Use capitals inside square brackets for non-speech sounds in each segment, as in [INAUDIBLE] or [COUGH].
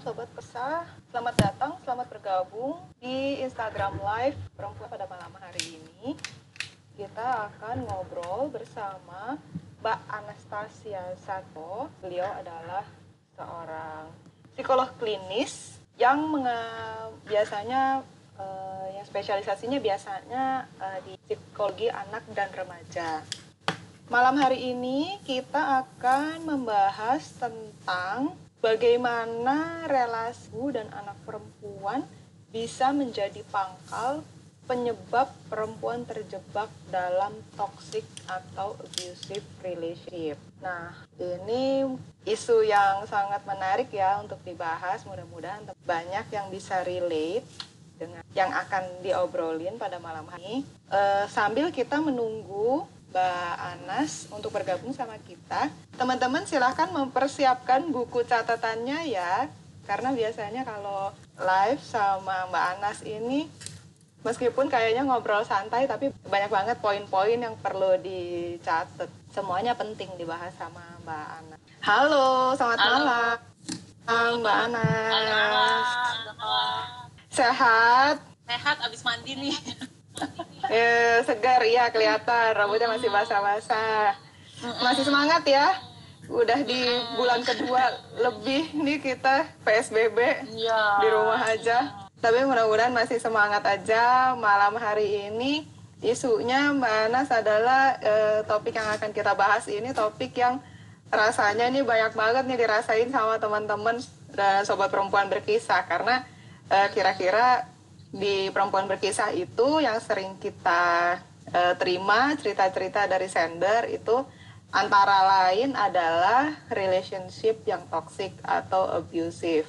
Sobat Kesah. Selamat datang, selamat bergabung di Instagram Live Perempuan pada malam hari ini. Kita akan ngobrol bersama Mbak Anastasia Sato. Beliau adalah seorang psikolog klinis yang menga- biasanya eh, yang spesialisasinya biasanya eh, di psikologi anak dan remaja. Malam hari ini kita akan membahas tentang bagaimana relasi ibu dan anak perempuan bisa menjadi pangkal penyebab perempuan terjebak dalam toxic atau abusive relationship. Nah, ini isu yang sangat menarik ya untuk dibahas. Mudah-mudahan banyak yang bisa relate dengan yang akan diobrolin pada malam hari. Eh, sambil kita menunggu Mbak Anas untuk bergabung sama kita. Teman-teman silahkan mempersiapkan buku catatannya ya, karena biasanya kalau live sama Mbak Anas ini, meskipun kayaknya ngobrol santai, tapi banyak banget poin-poin yang perlu dicatat. Semuanya penting dibahas sama Mbak Anas. Halo, selamat Halo. malam. Mbak Anas. Halo, Sehat? sehat abis mandi nih. Ya, segar iya kelihatan rambutnya masih basah-basah. Masih semangat ya? Udah di bulan kedua lebih nih kita PSBB Iya. di rumah aja. Tapi mudah-mudahan masih semangat aja malam hari ini. Isunya Mbak Anas adalah eh, topik yang akan kita bahas ini topik yang rasanya ini banyak banget nih dirasain sama teman-teman dan sobat perempuan berkisah karena eh, kira-kira di perempuan berkisah itu yang sering kita eh, terima cerita-cerita dari sender itu antara lain adalah relationship yang toxic atau abusive.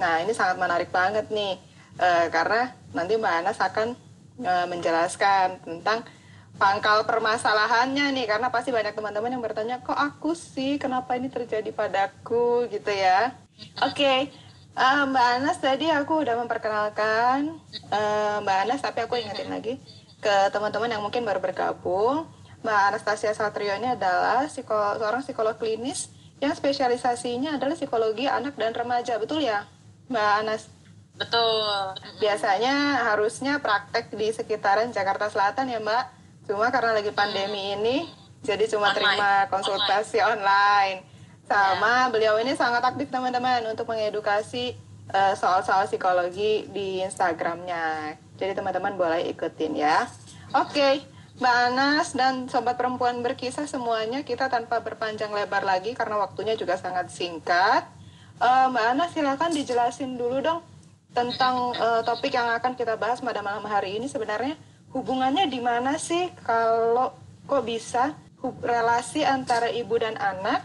Nah ini sangat menarik banget nih eh, karena nanti Mbak Anas akan eh, menjelaskan tentang pangkal permasalahannya nih karena pasti banyak teman-teman yang bertanya kok aku sih kenapa ini terjadi padaku gitu ya. Oke. Eh, Mbak Anas tadi aku udah memperkenalkan eh, Mbak Anas tapi aku ingetin lagi ke teman-teman yang mungkin baru bergabung. Mbak Anastasia Satrio ini adalah psiko- seorang psikolog klinis yang spesialisasinya adalah psikologi anak dan remaja, betul ya, Mbak Anas? Betul. Biasanya harusnya praktek di sekitaran Jakarta Selatan ya Mbak. Cuma karena lagi pandemi ini, jadi cuma Online. terima konsultasi online. Sama beliau ini sangat aktif teman-teman untuk mengedukasi eh, soal-soal psikologi di Instagramnya. Jadi teman-teman boleh ikutin ya. Oke, Mbak Anas dan sobat perempuan berkisah semuanya kita tanpa berpanjang lebar lagi karena waktunya juga sangat singkat. Eh, Mbak Anas silakan dijelasin dulu dong tentang eh, topik yang akan kita bahas pada malam hari ini sebenarnya hubungannya di mana sih kalau kok bisa hub- relasi antara ibu dan anak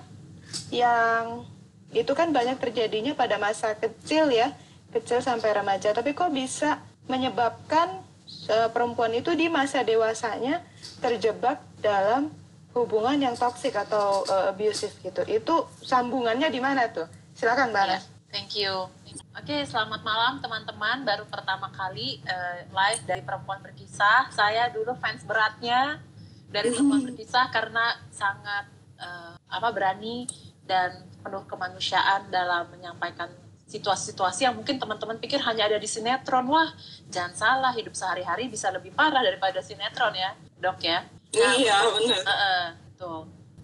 yang itu kan banyak terjadinya pada masa kecil ya kecil sampai remaja tapi kok bisa menyebabkan eh, perempuan itu di masa dewasanya terjebak dalam hubungan yang toksik atau eh, abusive gitu itu sambungannya di mana tuh silakan mbak Anas Thank you. Oke, selamat malam teman-teman. Baru pertama kali eh, live dari Perempuan Berkisah. Saya dulu fans beratnya dari Perempuan [LAUGHS] Berkisah karena sangat eh, apa berani dan penuh kemanusiaan dalam menyampaikan situasi-situasi yang mungkin teman-teman pikir hanya ada di sinetron. Wah, jangan salah, hidup sehari-hari bisa lebih parah daripada sinetron ya, dok ya. Nah, iya benar Heeh, betul.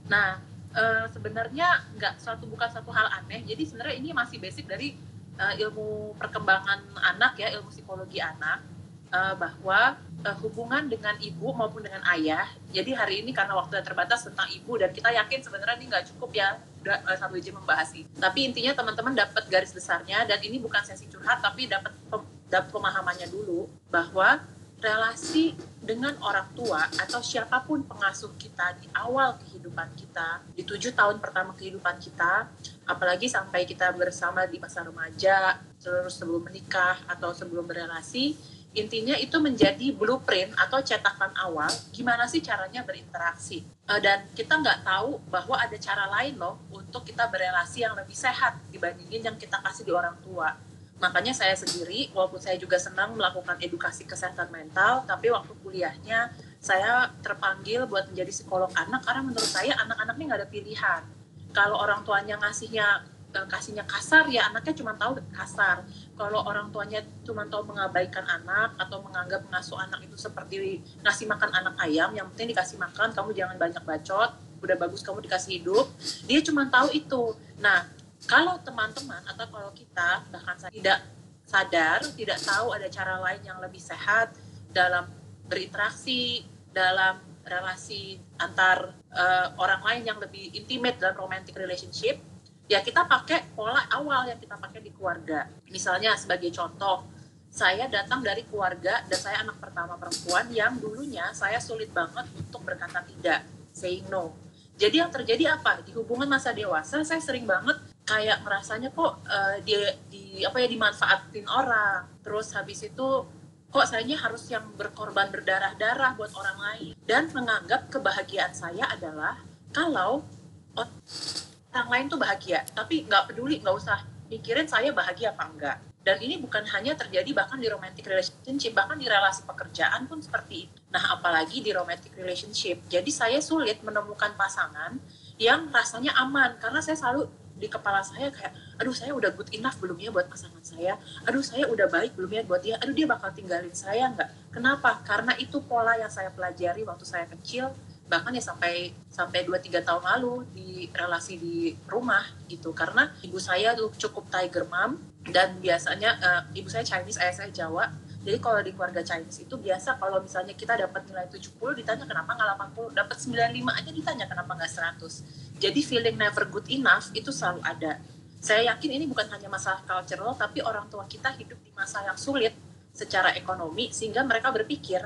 Nah, eh, sebenarnya nggak suatu bukan satu hal aneh. Jadi sebenarnya ini masih basic dari eh, ilmu perkembangan anak ya, ilmu psikologi anak eh, bahwa eh, hubungan dengan ibu maupun dengan ayah. Jadi hari ini karena waktu yang terbatas tentang ibu dan kita yakin sebenarnya ini nggak cukup ya eh, satu jam membahas ini. Tapi intinya teman-teman dapat garis besarnya dan ini bukan sesi curhat tapi dapat pem- pemahamannya dulu bahwa relasi dengan orang tua atau siapa pun pengasuh kita di awal kehidupan kita, di tujuh tahun pertama kehidupan kita, apalagi sampai kita bersama di masa remaja, terus sebelum menikah atau sebelum berelasi, intinya itu menjadi blueprint atau cetakan awal gimana sih caranya berinteraksi. Eh, dan kita nggak tahu bahwa ada cara lain loh untuk kita berelasi yang lebih sehat dibandingin yang kita kasih di orang tua makanya saya sendiri walaupun saya juga senang melakukan edukasi kesehatan mental tapi waktu kuliahnya saya terpanggil buat menjadi psikolog anak karena menurut saya anak-anak ini nggak ada pilihan kalau orang tuanya ngasihnya kasihnya kasar ya anaknya cuma tahu kasar. Kalau orang tuanya cuma tahu mengabaikan anak atau menganggap mengasuh anak itu seperti ngasih makan anak ayam yang penting dikasih makan kamu jangan banyak bacot udah bagus kamu dikasih hidup. Dia cuma tahu itu. Nah kalau teman-teman atau kalau kita bahkan saya tidak sadar tidak tahu ada cara lain yang lebih sehat dalam berinteraksi dalam relasi antar uh, orang lain yang lebih intimate dalam romantic relationship ya kita pakai pola awal yang kita pakai di keluarga. Misalnya sebagai contoh saya datang dari keluarga dan saya anak pertama perempuan yang dulunya saya sulit banget untuk berkata tidak saying no. Jadi yang terjadi apa? Di hubungan masa dewasa saya sering banget kayak merasanya kok uh, dia di apa ya dimanfaatin orang? Terus habis itu kok saya harus yang berkorban berdarah-darah buat orang lain? Dan menganggap kebahagiaan saya adalah kalau orang lain tuh bahagia tapi nggak peduli nggak usah mikirin saya bahagia apa enggak. Dan ini bukan hanya terjadi bahkan di romantic relationship bahkan di relasi pekerjaan pun seperti itu. Nah apalagi di romantic relationship. Jadi saya sulit menemukan pasangan yang rasanya aman karena saya selalu di kepala saya kayak aduh saya udah good enough belum ya buat pasangan saya? Aduh saya udah baik belum ya buat dia? Aduh dia bakal tinggalin saya nggak? Kenapa? Karena itu pola yang saya pelajari waktu saya kecil bahkan ya sampai sampai dua tiga tahun lalu di relasi di rumah gitu karena ibu saya tuh cukup tiger mom dan biasanya uh, ibu saya Chinese ayah saya Jawa jadi kalau di keluarga Chinese itu biasa kalau misalnya kita dapat nilai 70 ditanya kenapa nggak 80, dapat 95 aja ditanya kenapa nggak 100. Jadi feeling never good enough itu selalu ada. Saya yakin ini bukan hanya masalah cultural, tapi orang tua kita hidup di masa yang sulit secara ekonomi sehingga mereka berpikir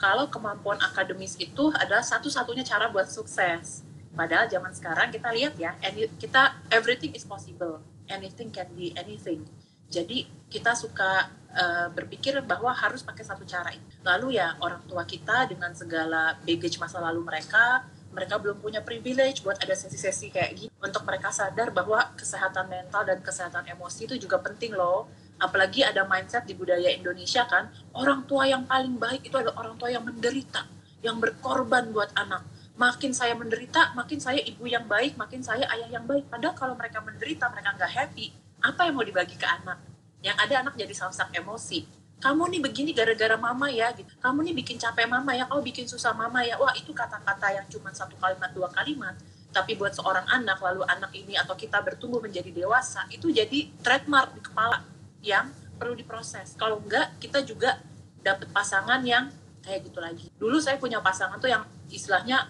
kalau kemampuan akademis itu adalah satu-satunya cara buat sukses. Padahal zaman sekarang kita lihat ya, kita everything is possible, anything can be anything. Jadi kita suka uh, berpikir bahwa harus pakai satu cara. Lalu ya orang tua kita dengan segala baggage masa lalu mereka, mereka belum punya privilege buat ada sesi-sesi kayak gini untuk mereka sadar bahwa kesehatan mental dan kesehatan emosi itu juga penting loh. Apalagi ada mindset di budaya Indonesia kan, orang tua yang paling baik itu adalah orang tua yang menderita, yang berkorban buat anak. Makin saya menderita, makin saya ibu yang baik, makin saya ayah yang baik. Padahal kalau mereka menderita, mereka nggak happy, apa yang mau dibagi ke anak? yang ada anak jadi samsak emosi kamu nih begini gara-gara mama ya gitu kamu nih bikin capek mama ya kamu bikin susah mama ya wah itu kata-kata yang cuma satu kalimat dua kalimat tapi buat seorang anak lalu anak ini atau kita bertumbuh menjadi dewasa itu jadi trademark di kepala yang perlu diproses. Kalau enggak kita juga dapat pasangan yang kayak gitu lagi. Dulu saya punya pasangan tuh yang istilahnya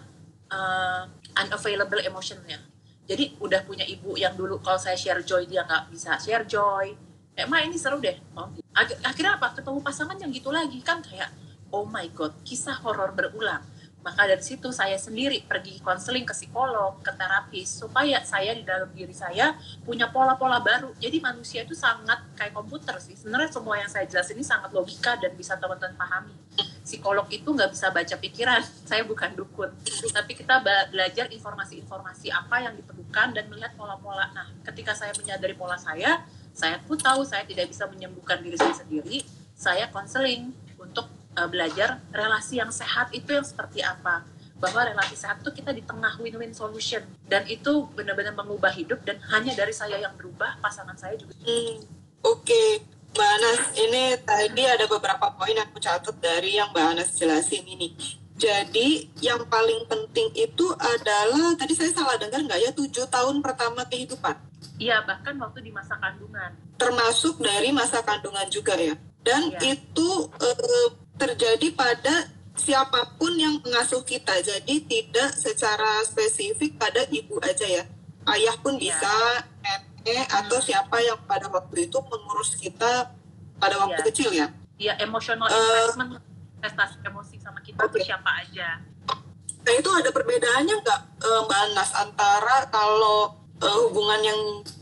uh, unavailable emotionnya. Jadi udah punya ibu yang dulu kalau saya share joy dia nggak bisa share joy. Kayak ma ini seru deh. Oh, akhirnya apa? Ketemu pasangan yang gitu lagi. Kan kayak oh my god kisah horor berulang maka dari situ saya sendiri pergi konseling ke psikolog, ke terapis supaya saya di dalam diri saya punya pola-pola baru. Jadi manusia itu sangat kayak komputer sih. Sebenarnya semua yang saya jelasin ini sangat logika dan bisa teman-teman pahami. Psikolog itu nggak bisa baca pikiran. [LAUGHS] Saya bukan dukun, tapi kita belajar informasi-informasi apa yang diperlukan dan melihat pola-pola. Nah, ketika saya menyadari pola saya, saya pun tahu saya tidak bisa menyembuhkan diri saya sendiri saya konseling uh, belajar relasi yang sehat itu yang seperti apa bahwa relasi sehat itu kita di tengah win-win solution dan itu benar-benar mengubah hidup dan hanya dari saya yang berubah pasangan saya juga hmm, oke okay. Mbak Anas, ini tadi ada beberapa poin yang aku catat dari yang Mbak Anas jelasin ini. Jadi yang paling penting itu adalah tadi saya salah dengar nggak ya tujuh tahun pertama kehidupan? Iya, bahkan waktu di masa kandungan. Termasuk dari masa kandungan juga ya. Dan ya. itu uh, terjadi pada siapa pun yang mengasuh kita. Jadi tidak secara spesifik pada ibu aja ya. Ayah pun ya. bisa, nenek hmm. atau siapa yang pada waktu itu mengurus kita pada waktu ya. kecil ya. Iya, emotional uh, investment, investasi emosi sama kita okay. itu siapa aja. Nah itu ada perbedaannya nggak Mbak Anas antara kalau uh, hubungan yang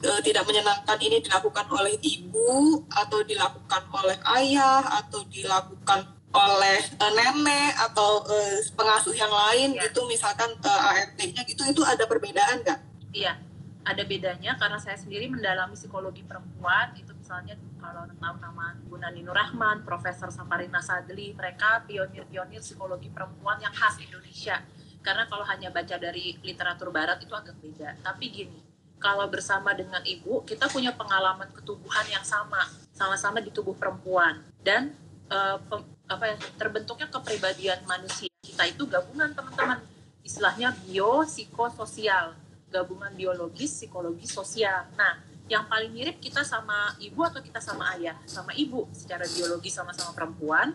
uh, tidak menyenangkan ini dilakukan oleh ibu atau dilakukan oleh ayah atau dilakukan oleh uh, nenek atau uh, pengasuh yang lain ya. gitu misalkan uh, ART-nya gitu itu ada perbedaan nggak? Iya ada bedanya karena saya sendiri mendalami psikologi perempuan itu misalnya kalau tahu nama Gunani Nurrahman, Profesor Saparina Sadli, mereka pionir-pionir psikologi perempuan yang khas Indonesia. Karena kalau hanya baca dari literatur barat itu agak beda. Tapi gini, kalau bersama dengan ibu kita punya pengalaman ketubuhan yang sama sama-sama di tubuh perempuan dan uh, pem, apa ya terbentuknya kepribadian manusia kita itu gabungan teman-teman. Istilahnya biopsikososial gabungan biologis psikologis sosial. Nah yang paling mirip kita sama ibu atau kita sama ayah? Sama ibu secara biologis sama-sama perempuan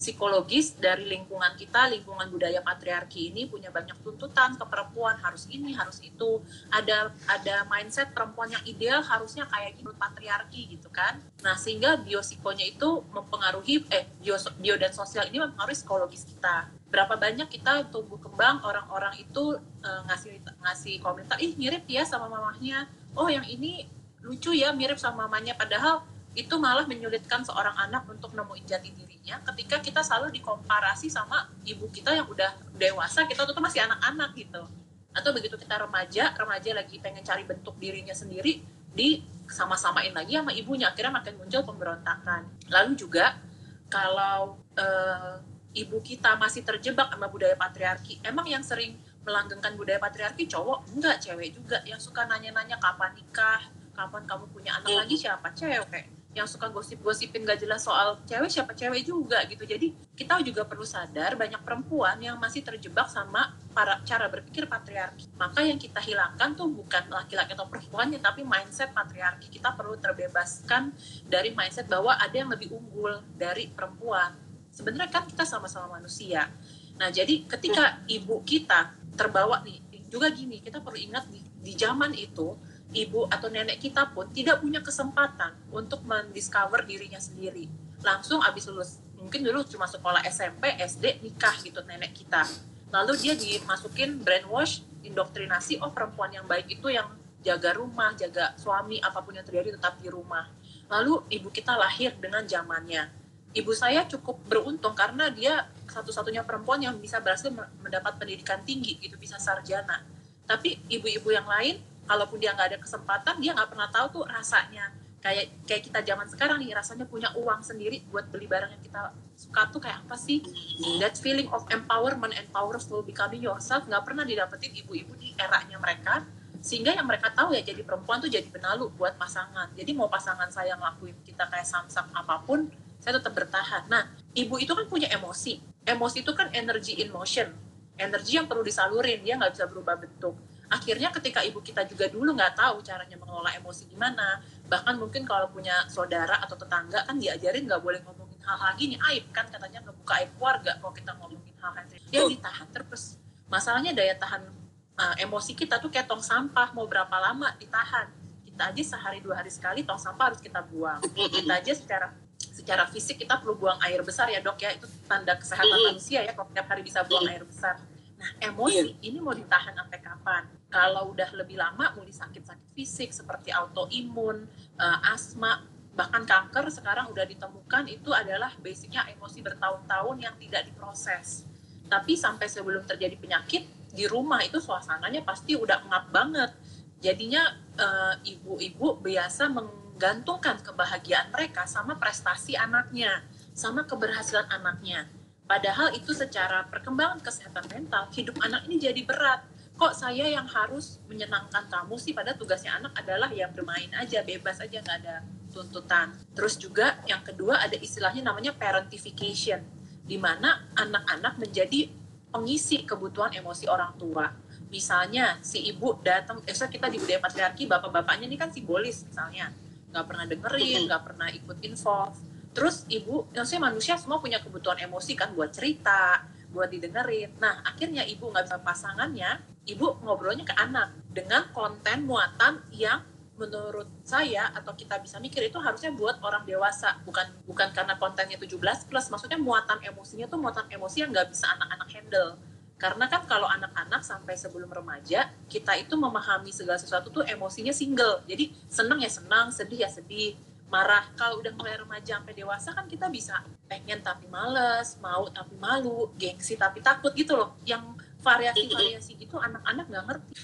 psikologis dari lingkungan kita, lingkungan budaya patriarki ini punya banyak tuntutan ke perempuan harus ini, harus itu. Ada ada mindset perempuan yang ideal harusnya kayak gitu patriarki gitu kan. Nah, sehingga biosikonya itu mempengaruhi eh bio, bio dan sosial ini mempengaruhi psikologis kita. Berapa banyak kita tumbuh kembang orang-orang itu uh, ngasih ngasih komentar, "Ih, mirip ya sama mamahnya." Oh, yang ini lucu ya, mirip sama mamanya padahal itu malah menyulitkan seorang anak untuk nemuin jati dirinya ketika kita selalu dikomparasi sama ibu kita yang udah dewasa kita tuh masih anak-anak gitu. Atau begitu kita remaja remaja lagi pengen cari bentuk dirinya sendiri di sama-samain lagi sama ibunya akhirnya makin muncul pemberontakan. Lalu juga kalau uh, ibu kita masih terjebak sama budaya patriarki emang yang sering melanggengkan budaya patriarki cowok? Enggak cewek juga. Yang suka nanya-nanya kapan nikah kapan kamu punya anak lagi siapa? Cewek yang suka gosip-gosipin gak jelas soal cewek siapa cewek juga gitu. Jadi kita juga perlu sadar banyak perempuan yang masih terjebak sama para cara berpikir patriarki. Maka yang kita hilangkan tuh bukan laki-laki atau perempuannya tapi mindset patriarki. Kita perlu terbebaskan dari mindset bahwa ada yang lebih unggul dari perempuan. Sebenarnya kan kita sama-sama manusia. Nah jadi ketika ibu kita terbawa nih juga gini kita perlu ingat di, di zaman itu ibu atau nenek kita pun tidak punya kesempatan untuk mendiscover dirinya sendiri. Langsung abis lulus, mungkin dulu cuma sekolah SMP, SD, nikah gitu nenek kita. Lalu dia dimasukin brainwash, indoktrinasi, oh perempuan yang baik itu yang jaga rumah, jaga suami, apa pun yang terjadi tetap di rumah. Lalu ibu kita lahir dengan zamannya. Ibu saya cukup beruntung karena dia satu-satunya perempuan yang bisa berhasil mendapat pendidikan tinggi, gitu bisa sarjana. Tapi ibu-ibu yang lain kalaupun dia nggak ada kesempatan dia nggak pernah tahu tuh rasanya. Kayak kayak kita zaman sekarang nih rasanya punya uang sendiri buat beli barang yang kita suka tuh kayak apa sih? That feeling of empowerment and powerful becoming yourself nggak pernah didapetin ibu-ibu di eranya mereka sehingga yang mereka tahu ya jadi perempuan tuh jadi penalu buat pasangan. Jadi mau pasangan saya ngelakuin kita kayak samsak apa pun saya tetap bertahan. Nah ibu itu kan punya emosi. Emosi itu kan energy in motion. Energi yang perlu disalurin dia nggak bisa berubah bentuk akhirnya ketika ibu kita juga dulu nggak tahu caranya mengelola emosi gimana bahkan mungkin kalau punya saudara atau tetangga kan diajarin nggak boleh ngomongin hal-hal gini. Aib kan katanya ngebuka aib keluarga kalau kita ngomongin hal-hal ya ditahan terus. Masalahnya daya tahan uh, emosi kita tuh kayak tong sampah mau berapa lama ditahan? Kita aja sehari dua hari sekali tong sampah harus kita buang. Kita aja secara secara fisik kita perlu buang air besar ya dok ya. Itu tanda kesehatan manusia ya kalau tiap hari bisa buang air besar. Nah, emosi ini mau ditahan sampai kapan? Kalau udah lebih lama mulai sakit-sakit fisik seperti autoimun, uh, asma, bahkan kanker sekarang udah ditemukan itu adalah basicnya emosi bertahun-tahun yang tidak diproses. Tapi sampai sebelum terjadi penyakit di rumah itu suasananya pasti udah ngap banget. Jadinya ibu ibu-ibu biasa menggantungkan kebahagiaan mereka sama prestasi anaknya, sama keberhasilan anaknya Padahal itu secara perkembangan kesehatan mental, hidup anak ini jadi berat. Kok saya yang harus menyenangkan kamu sih? Pada tugasnya anak adalah yang bermain aja, bebas aja, nggak ada tuntutan. Terus juga yang kedua ada istilahnya namanya parentification, di mana anak-anak menjadi pengisi kebutuhan emosi orang tua. Misalnya si ibu datang, eh kita di budaya patriarki, bapak-bapaknya ini kan simbolis misalnya, nggak pernah dengerin, nggak pernah ikut involve terus ibu maksudnya manusia semua punya kebutuhan emosi kan buat cerita buat didengerin nah akhirnya ibu nggak bisa pasangannya ibu ngobrolnya ke anak dengan konten muatan yang menurut saya atau kita bisa mikir itu harusnya buat orang dewasa. Bukan bukan karena kontennya 17 plus maksudnya muatan emosinya tuh muatan emosi yang nggak bisa anak-anak handle. Karena kan kalau anak-anak sampai sebelum remaja kita itu memahami segala sesuatu tuh emosinya single. Jadi senang ya senang sedih ya sedih. Marah kalau udah mulai remaja sampai dewasa kan kita bisa pengen tapi males mau tapi malu gengsi tapi takut gitu loh. Yang variasi-variasi gitu anak-anak nggak ngerti.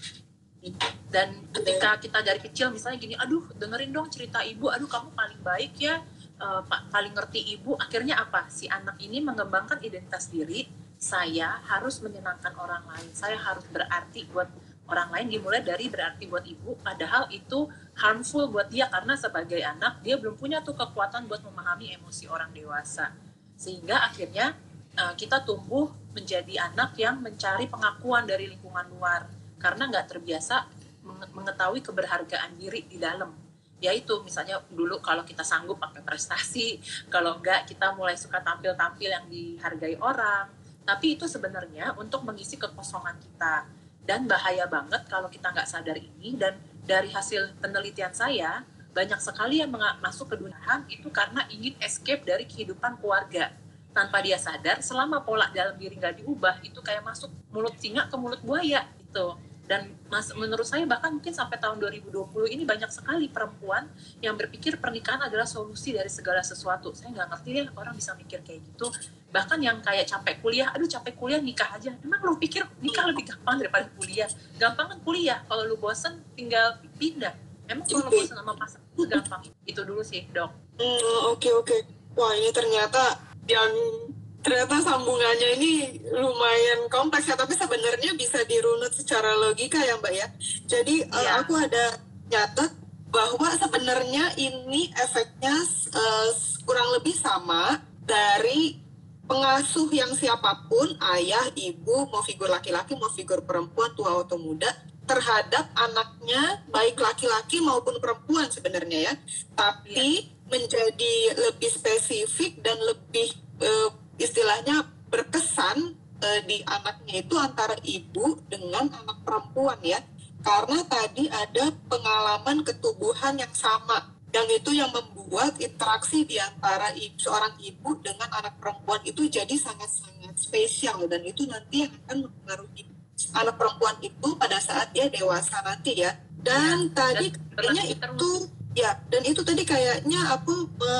Dan ketika kita dari kecil misalnya gini aduh dengerin dong cerita ibu aduh kamu paling baik ya uh, paling ngerti ibu. Akhirnya apa? Si anak ini mengembangkan identitas diri saya harus menyenangkan orang lain. Saya harus berarti buat orang lain dimulai dari berarti buat ibu. Padahal itu harmful buat dia karena sebagai anak dia belum punya tuh kekuatan buat memahami emosi orang dewasa. Sehingga akhirnya uh, kita tumbuh menjadi anak yang mencari pengakuan dari lingkungan luar. Karena nggak terbiasa mengetahui keberhargaan diri di dalam. Yaitu misalnya dulu kalau kita sanggup pakai prestasi kalau enggak kita mulai suka tampil-tampil yang dihargai orang. Tapi itu sebenarnya untuk mengisi kekosongan kita. Dan bahaya banget kalau kita nggak sadar ini. Dan dari hasil penelitian saya banyak sekali yang masuk ke dunia itu karena ingin escape dari kehidupan keluarga tanpa dia sadar selama pola dalam diri nggak diubah itu kayak masuk mulut singa ke mulut buaya gitu. Dan mas, menurut saya bahkan mungkin sampai tahun 2020 ini banyak sekali perempuan yang berpikir pernikahan adalah solusi dari segala sesuatu. Saya nggak ngerti ya orang bisa mikir kayak gitu. Bahkan yang kayak capek kuliah aduh capek kuliah nikah aja. Emang lu pikir nikah lebih gampang daripada kuliah? Gampang kan kuliah. Kalau lu bosen tinggal pindah. Emang kalau lu bosen sama pasangan itu gampang? Itu dulu sih dok. Hmm, oke mm, oke. Okay, okay. wah ini ternyata yang ternyata sambungannya ini lumayan kompleks ya tapi sebenarnya bisa dirunut secara logika ya mbak ya jadi ya. Uh, aku ada nyatet bahwa sebenarnya ini efeknya uh, kurang lebih sama dari pengasuh yang siapa pun ayah ibu mau figur laki-laki mau figur perempuan tua atau muda terhadap anaknya baik laki-laki maupun perempuan sebenarnya ya tapi ya. Menjadi lebih spesifik dan lebih uh, istilahnya berkesan uh, di anaknya itu antara ibu dengan anak perempuan ya. Karena tadi ada pengalaman ketubuhan yang sama yang itu yang membuat interaksi di antara ibu, seorang ibu dengan anak perempuan itu jadi sangat-sangat spesial. Dan itu nanti akan mempengaruhi anak perempuan itu pada saat dia dewasa nanti ya. Dan ya, tadi kayaknya itu ya dan itu tadi kayaknya aku e,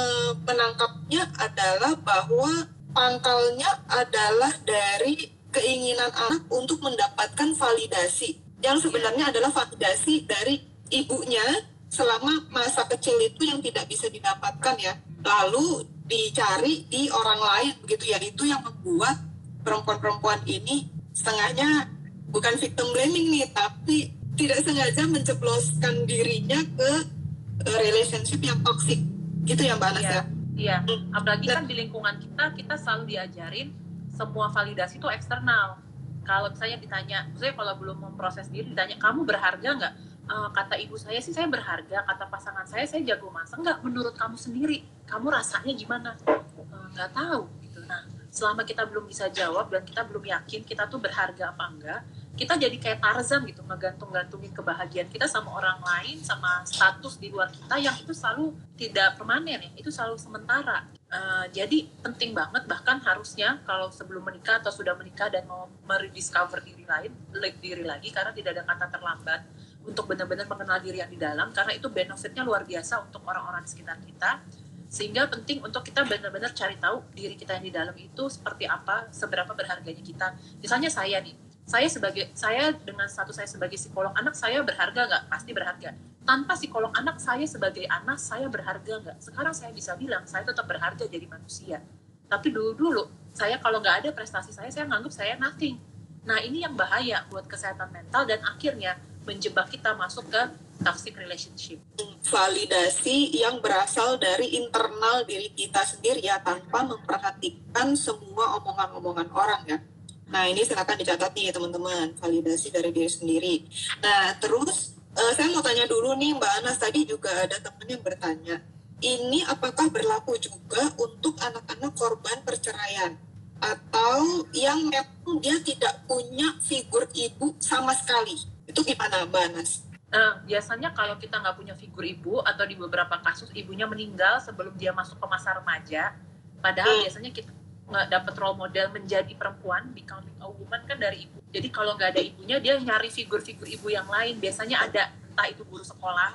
menangkapnya adalah bahwa pangkalnya adalah dari keinginan anak untuk mendapatkan validasi. Yang sebenarnya adalah validasi dari ibunya selama masa kecil itu yang tidak bisa didapatkan ya. Lalu dicari di orang lain begitu. Ya itu yang membuat perempuan-perempuan ini setengahnya bukan victim blaming nih tapi tidak sengaja menceploskan dirinya ke relationship yang toxic gitu ya mbak Anas ya, ya? Iya, apalagi kan di lingkungan kita, kita selalu diajarin semua validasi itu eksternal. Kalau misalnya ditanya, saya kalau belum memproses diri ditanya, kamu berharga nggak? Uh, kata ibu saya sih saya berharga, kata pasangan saya saya jago masak. Nggak, menurut kamu sendiri, kamu rasanya gimana? Uh, nggak tahu. Gitu. Nah, selama kita belum bisa jawab dan kita belum yakin kita tuh berharga apa enggak, kita jadi kayak Tarzan gitu ngegantung-gantungin kebahagiaan kita sama orang lain sama status di luar kita yang itu selalu tidak permanen ya itu selalu sementara. Uh, jadi penting banget bahkan harusnya kalau sebelum menikah atau sudah menikah dan mau merediscover diri lain diri lagi karena tidak ada kata terlambat untuk benar-benar mengenal diri yang di dalam karena itu benefitnya luar biasa untuk orang-orang di sekitar kita. Sehingga penting untuk kita benar-benar cari tahu diri kita yang di dalam itu seperti apa seberapa berharganya kita. Misalnya saya nih saya sebagai saya dengan status saya sebagai psikolog anak saya berharga nggak? Pasti berharga. Tanpa psikolog anak saya sebagai anak saya berharga nggak? Sekarang saya bisa bilang saya tetap berharga jadi manusia. Tapi dulu dulu saya kalau nggak ada prestasi saya saya nganggap saya nothing. Nah ini yang bahaya buat kesehatan mental dan akhirnya menjebak kita masuk ke toxic relationship. Validasi yang berasal dari internal diri kita sendiri ya tanpa memperhatikan semua omongan-omongan orang ya Nah, ini silakan dicatat nih teman-teman, validasi dari diri sendiri. Nah, terus uh, saya mau tanya dulu nih Mbak Anas, tadi juga ada teman yang bertanya, ini apakah berlaku juga untuk anak-anak korban perceraian? Atau yang memang dia tidak punya figur ibu sama sekali? Itu gimana Mbak Anas? Uh, biasanya kalau kita nggak punya figur ibu atau di beberapa kasus ibunya meninggal sebelum dia masuk ke masa remaja, padahal hmm. biasanya kita nggak dapat role model menjadi perempuan becoming a woman kan dari ibu. Jadi kalau nggak ada ibunya dia nyari figur-figur ibu yang lain. Biasanya ada entah itu guru sekolah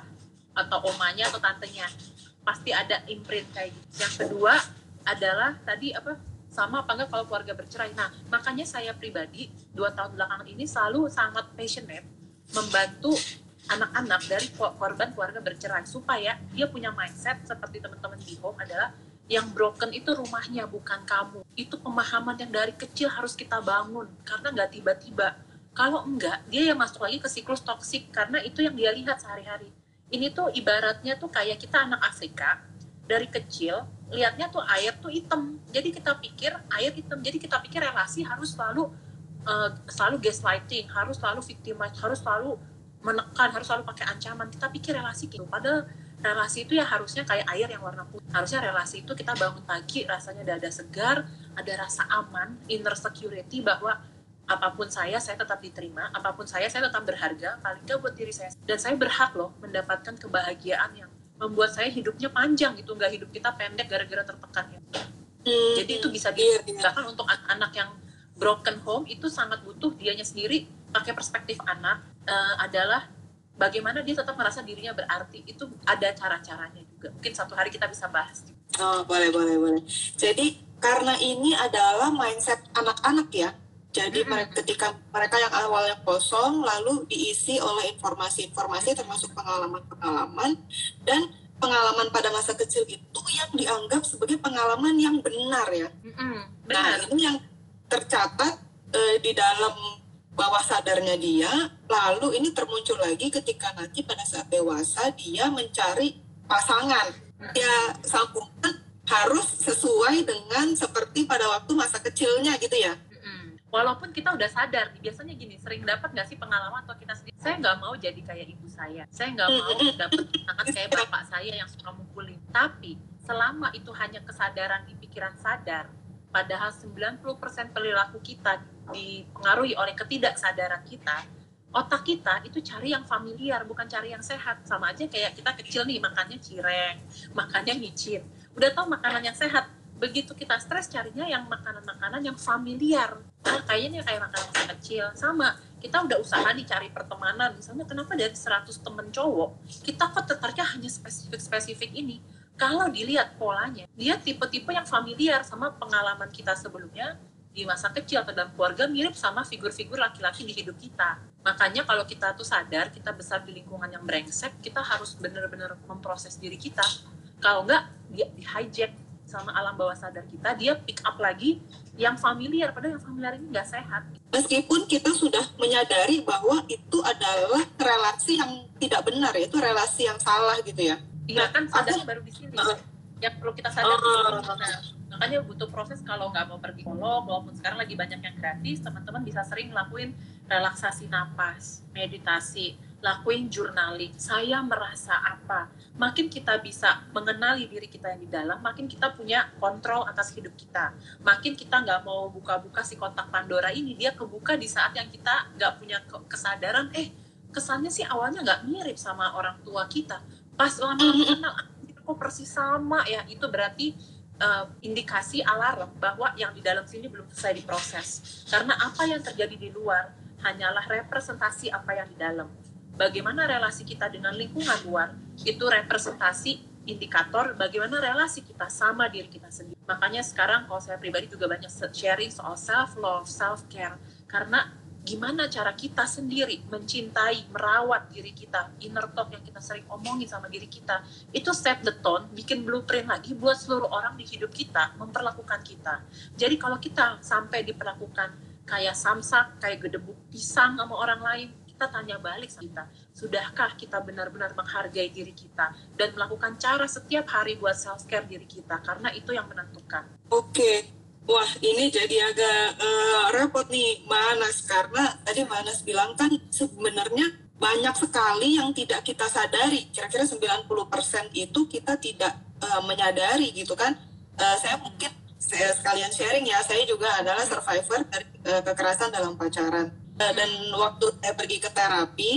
atau omanya atau tantenya. Pasti ada imprint kayak gitu. Yang kedua adalah tadi apa sama apa enggak kalau keluarga bercerai. Nah makanya saya pribadi dua tahun belakangan ini selalu sangat passionate membantu anak-anak dari korban keluarga bercerai. Supaya dia punya mindset seperti teman-teman di home adalah yang broken itu rumahnya bukan kamu itu pemahaman yang dari kecil harus kita bangun karena nggak tiba-tiba Kalau enggak, dia yang masuk lagi ke siklus toksik karena itu yang dia lihat sehari-hari. Ini tuh ibaratnya tuh kayak kita anak Afrika dari kecil lihatnya tuh air tuh hitam. Jadi kita pikir air hitam. Jadi kita pikir relasi harus selalu uh, selalu gaslighting, harus selalu victimize, harus selalu menekan, harus selalu pakai ancaman. Kita pikir relasi gitu. Padahal relasi itu ya harusnya kayak air yang warna putih. Harusnya relasi itu kita bangun pagi rasanya dada segar, ada rasa aman, inner security bahwa apa pun saya saya tetap diterima apa pun saya saya tetap berharga paling nggak buat diri saya dan saya berhak loh mendapatkan kebahagiaan yang membuat saya hidupnya panjang gitu nggak hidup kita pendek gara-gara tertekan ya. hmm. jadi itu bisa digunakan untuk anak-anak yang broken home itu sangat butuh dianya sendiri pakai perspektif anak uh, adalah bagaimana dia tetap merasa dirinya berarti itu ada cara-caranya juga mungkin satu hari kita bisa bahas oh boleh boleh boleh jadi karena ini adalah mindset anak-anak ya jadi mereka, ketika mereka yang awalnya kosong lalu diisi oleh informasi-informasi termasuk pengalaman-pengalaman dan pengalaman pada masa kecil itu yang dianggap sebagai pengalaman yang benar ya. Mm-hmm. Benar. Nah itu yang tercatat uh, di dalam bawah sadarnya dia. Lalu ini termuncul lagi ketika nanti pada saat dewasa dia mencari pasangan. Dia sambungkan harus sesuai dengan seperti pada waktu masa kecilnya gitu ya. Walaupun kita udah sadar biasanya gini sering dapat nggak sih pengalaman atau kita sendiri? Saya nggak mau jadi kayak ibu saya. Saya nggak mau dapat tangan kayak [LAUGHS] bapak saya yang suka mukulin. Tapi selama itu hanya kesadaran di pikiran sadar padahal 90% perilaku kita dipengaruhi oleh ketidaksadaran kita otak kita itu cari yang familiar bukan cari yang sehat. Sama aja kayak kita kecil nih makannya cireng makannya micin. Udah tahu makanan yang sehat begitu kita stres carinya yang makanan-makanan yang familiar. Nah, kayaknya kayak makanan masa kecil. Sama kita udah usaha nih cari pertemanan. Misalnya kenapa dari 100 temen cowok kita kok tertariknya hanya spesifik-spesifik ini? Kalau dilihat polanya dia tipe-tipe yang familiar sama pengalaman kita sebelumnya di masa kecil atau dalam keluarga mirip sama figur-figur laki-laki di hidup kita. Makanya kalau kita tuh sadar kita besar di lingkungan yang brengsek kita harus benar-benar memproses diri kita. Kalau enggak dia di hijack sama alam bawah sadar kita dia pick up lagi yang familiar. Padahal yang familiar ini nggak sehat. Meskipun kita sudah menyadari bahwa itu adalah relasi yang tidak benar itu relasi yang salah gitu ya. Iya kan sadarnya baru di sini. Uh, yang perlu kita sadar uh, nah, makanya butuh proses kalau nggak mau pergi psikolog walaupun sekarang lagi banyak yang gratis teman-teman bisa sering ngelakuin relaksasi napas meditasi lakuin journaling. Saya merasa apa? Makin kita bisa mengenali diri kita yang di dalam, makin kita punya kontrol atas hidup kita. Makin kita nggak mau buka-buka si kotak Pandora ini, dia kebuka di saat yang kita nggak punya kesadaran, eh kesannya sih awalnya nggak mirip sama orang tua kita. Pas lama-lama kenal, ah, kok persis sama ya, itu berarti uh, indikasi alarm bahwa yang di dalam sini belum selesai diproses. Karena apa yang terjadi di luar hanyalah representasi apa yang di dalam bagaimana relasi kita dengan lingkungan luar itu representasi indikator bagaimana relasi kita sama diri kita sendiri. Makanya sekarang kalau saya pribadi juga banyak sharing soal self love, self care karena gimana cara kita sendiri mencintai, merawat diri kita, inner talk yang kita sering omongin sama diri kita, itu set the tone, bikin blueprint lagi buat seluruh orang di hidup kita, memperlakukan kita. Jadi kalau kita sampai diperlakukan kayak samsak, kayak gedebuk pisang sama orang lain, kita tanya balik sama kita, sudahkah kita benar-benar menghargai diri kita dan melakukan cara setiap hari buat self care diri kita karena itu yang menentukan. Oke. Wah, ini jadi agak uh, repot nih, Manas karena tadi Manas bilang kan sebenarnya banyak sekali yang tidak kita sadari. Kira-kira 90% itu kita tidak uh, menyadari gitu kan. Uh, saya mungkin saya sekalian sharing ya, saya juga adalah survivor dari uh, kekerasan dalam pacaran uh, dan waktu saya pergi ke terapi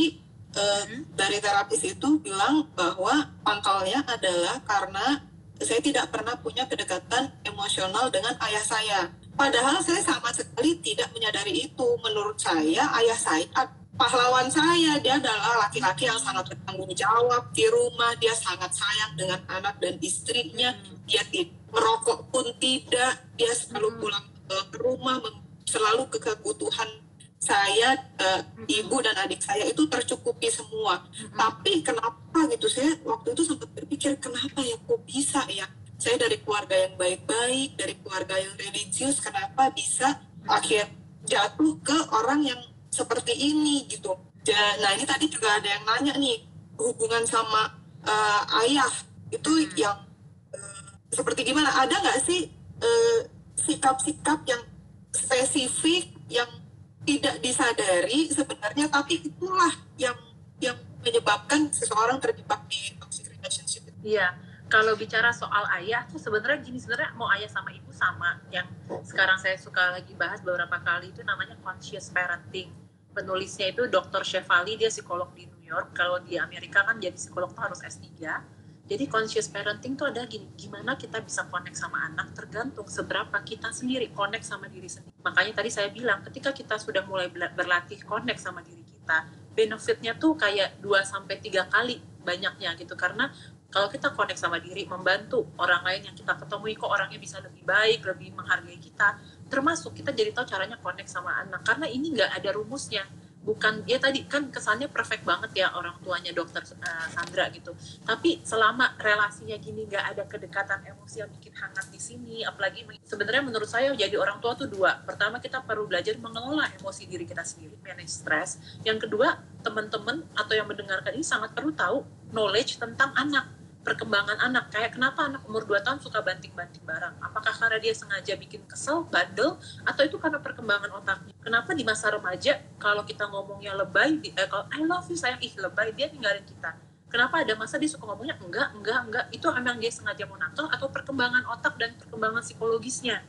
uh, dari terapis itu bilang bahwa pangkalnya adalah karena saya tidak pernah punya kedekatan emosional dengan ayah saya. Padahal saya sama sekali tidak menyadari itu. Menurut saya, ayah saya pahlawan saya. Dia adalah laki-laki yang sangat bertanggung jawab di rumah. Dia sangat sayang dengan anak dan istrinya. Hmm. Dia merokok pun tidak. Dia selalu hmm. pulang ke rumah, selalu ke kebutuhan saya uh, ibu dan adik saya itu tercukupi semua mm-hmm. tapi kenapa gitu saya waktu itu sempat berpikir kenapa ya kok bisa ya saya dari keluarga yang baik-baik dari keluarga yang religius kenapa bisa akhir jatuh ke orang yang seperti ini gitu. Ja- Nah ini tadi juga ada yang nanya nih hubungan sama eh, ayah itu yang eh, seperti gimana? Ada nggak sih sikap-sikap yang spesifik yang tidak disadari sebenarnya tapi itulah yang yang menyebabkan seseorang terjebak di toxic relationship. Iya, kalau bicara soal ayah tuh sebenarnya gini sebenarnya mau ayah sama ibu sama yang sekarang saya suka lagi bahas beberapa kali itu namanya conscious parenting. Penulisnya itu Dr. Shefali, dia psikolog di New York. Kalau di Amerika kan jadi psikolog tuh harus S3. Jadi conscious parenting tuh ada gini, gimana kita bisa connect sama anak tergantung seberapa kita sendiri connect sama diri sendiri. Makanya tadi saya bilang ketika kita sudah mulai berlatih connect sama diri kita, benefitnya tuh kayak 2 sampai 3 kali banyaknya gitu. Karena kalau kita connect sama diri, membantu orang lain yang kita ketemui kok orangnya bisa lebih baik, lebih menghargai kita, termasuk kita jadi tahu caranya connect sama anak. Karena ini nggak ada rumusnya bukan ya tadi kan kesannya perfect banget ya orang tuanya dokter uh, Sandra gitu. Tapi selama relasinya gini nggak ada kedekatan emosi yang bikin hangat di sini apalagi sebenarnya menurut saya jadi orang tua tuh dua. Pertama kita perlu belajar mengelola emosi diri kita sendiri manage stress. Yang kedua teman-teman atau yang mendengarkan ini sangat perlu tahu knowledge tentang anak perkembangan anak. Kayak kenapa anak umur 2 tahun suka banting-banting barang? Apakah karena dia sengaja bikin kesel bandel atau itu karena perkembangan otaknya? Kenapa di masa remaja kalau kita ngomongnya lebay di- eh, kalau I love you sayang. Ih lebay dia tinggalin kita. Kenapa ada masa dia suka ngomongnya enggak enggak enggak. Itu emang dia sengaja mau nakal atau perkembangan otak dan perkembangan psikologisnya?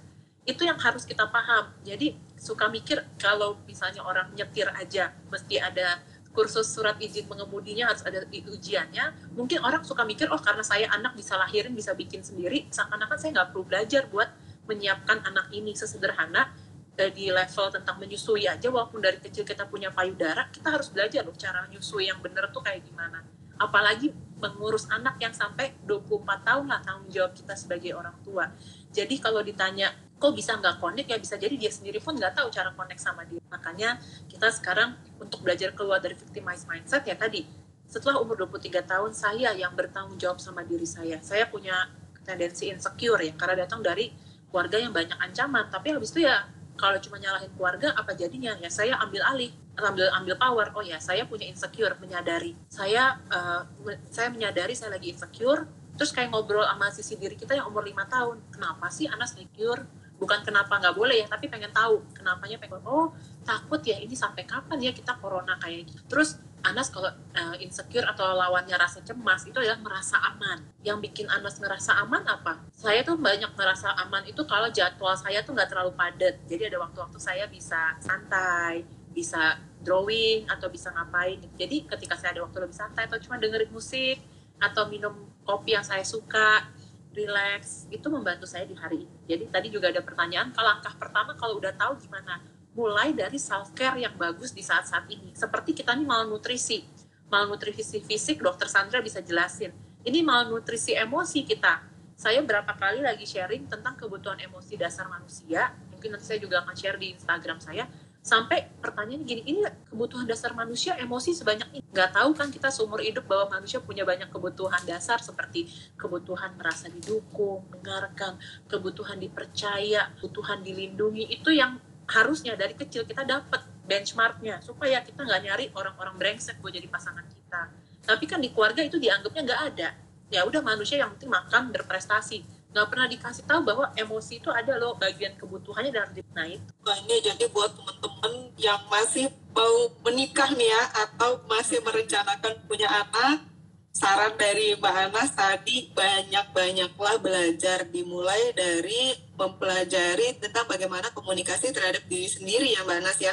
Itu yang harus kita paham. Jadi suka mikir kalau misalnya orang nyetir aja mesti ada kursus surat izin mengemudinya harus ada ujiannya mungkin orang suka mikir oh karena saya anak bisa lahirin bisa bikin sendiri seakan-akan saya nggak perlu belajar buat menyiapkan anak ini sesederhana eh, di level tentang menyusui aja walaupun dari kecil kita punya payudara kita harus belajar loh cara menyusui yang benar tuh kayak gimana. Apalagi mengurus anak yang sampai 24 tahun lah tanggung jawab kita sebagai orang tua. Jadi kalau ditanya kok bisa nggak connect ya bisa jadi dia sendiri pun nggak tahu cara connect sama dia. Makanya kita sekarang untuk belajar keluar dari victimized mindset ya tadi setelah umur 23 tahun saya yang bertanggung jawab sama diri saya. Saya punya tendensi insecure ya karena datang dari keluarga yang banyak ancaman. Tapi habis itu ya kalau cuma nyalahin keluarga apa jadinya? Ya saya ambil alih ambil ambil power. Oh ya saya punya insecure menyadari. Saya me- saya menyadari saya lagi insecure terus kayak ngobrol sama sisi diri kita yang umur lima tahun. Kenapa sih Anas insecure bukan kenapa nggak boleh ya tapi pengen tahu kenapanya pengen oh takut ya ini sampai kapan ya kita corona kayak gitu. Terus Anas kalau eh, insecure atau lawannya rasa cemas itu adalah merasa aman. Yang bikin Anas ngerasa aman apa? Saya tuh banyak ngerasa aman itu kalau jadwal saya tuh nggak terlalu padat. Jadi ada waktu-waktu saya bisa santai bisa drawing atau bisa ngapain. Jadi ketika saya ada waktu lebih santai atau cuma dengerin musik atau minum kopi yang saya suka relax itu membantu saya di hari ini. Jadi tadi juga ada pertanyaan, kalau langkah pertama kalau udah tahu gimana, mulai dari self care yang bagus di saat-saat ini. Seperti kita nih malnutrisi, malnutrisi fisik, dokter Sandra bisa jelasin. Ini malnutrisi emosi kita. Saya berapa kali lagi sharing tentang kebutuhan emosi dasar manusia. Mungkin nanti saya juga akan share di Instagram saya sampai pertanyaannya gini ini kebutuhan dasar manusia emosi sebanyak ini. Nggak tahu kan kita seumur hidup bahwa manusia punya banyak kebutuhan dasar seperti kebutuhan merasa didukung mendengarkan kebutuhan dipercaya kebutuhan dilindungi. Itu yang harusnya dari kecil kita dapat benchmarknya supaya kita nggak nyari orang-orang brengsek buat jadi pasangan kita. Tapi kan di keluarga itu dianggapnya nggak ada. Ya udah manusia yang penting makan berprestasi nggak pernah dikasih tahu bahwa emosi itu ada loh bagian kebutuhannya dan harus nah itu. Nah, ini jadi buat teman-teman yang masih mau menikah nih ya atau masih merencanakan punya anak, saran dari Mbak Anas tadi banyak-banyaklah belajar dimulai dari mempelajari tentang bagaimana komunikasi terhadap diri sendiri ya Mbak Anas ya.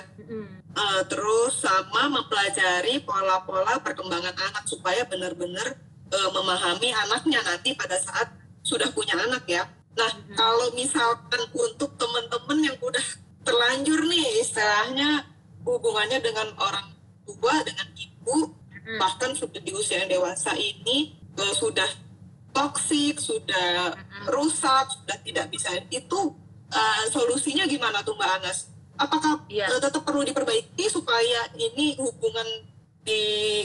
Eh, terus sama mempelajari pola-pola perkembangan anak supaya benar-benar eh, memahami anaknya nanti pada saat sudah punya anak ya. Nah, Mhm. kalau misalkan untuk teman-teman yang udah terlanjur nih istilahnya hubungannya dengan orang tua, dengan ibu, Mm-mm. bahkan sudah di usia yang dewasa ini eh, sudah toksik, sudah Mm-mm. rusak, sudah tidak bisa itu eh, solusinya gimana tuh Mbak Anas? Apakah Iya. eh, tetap perlu diperbaiki supaya ini hubungan di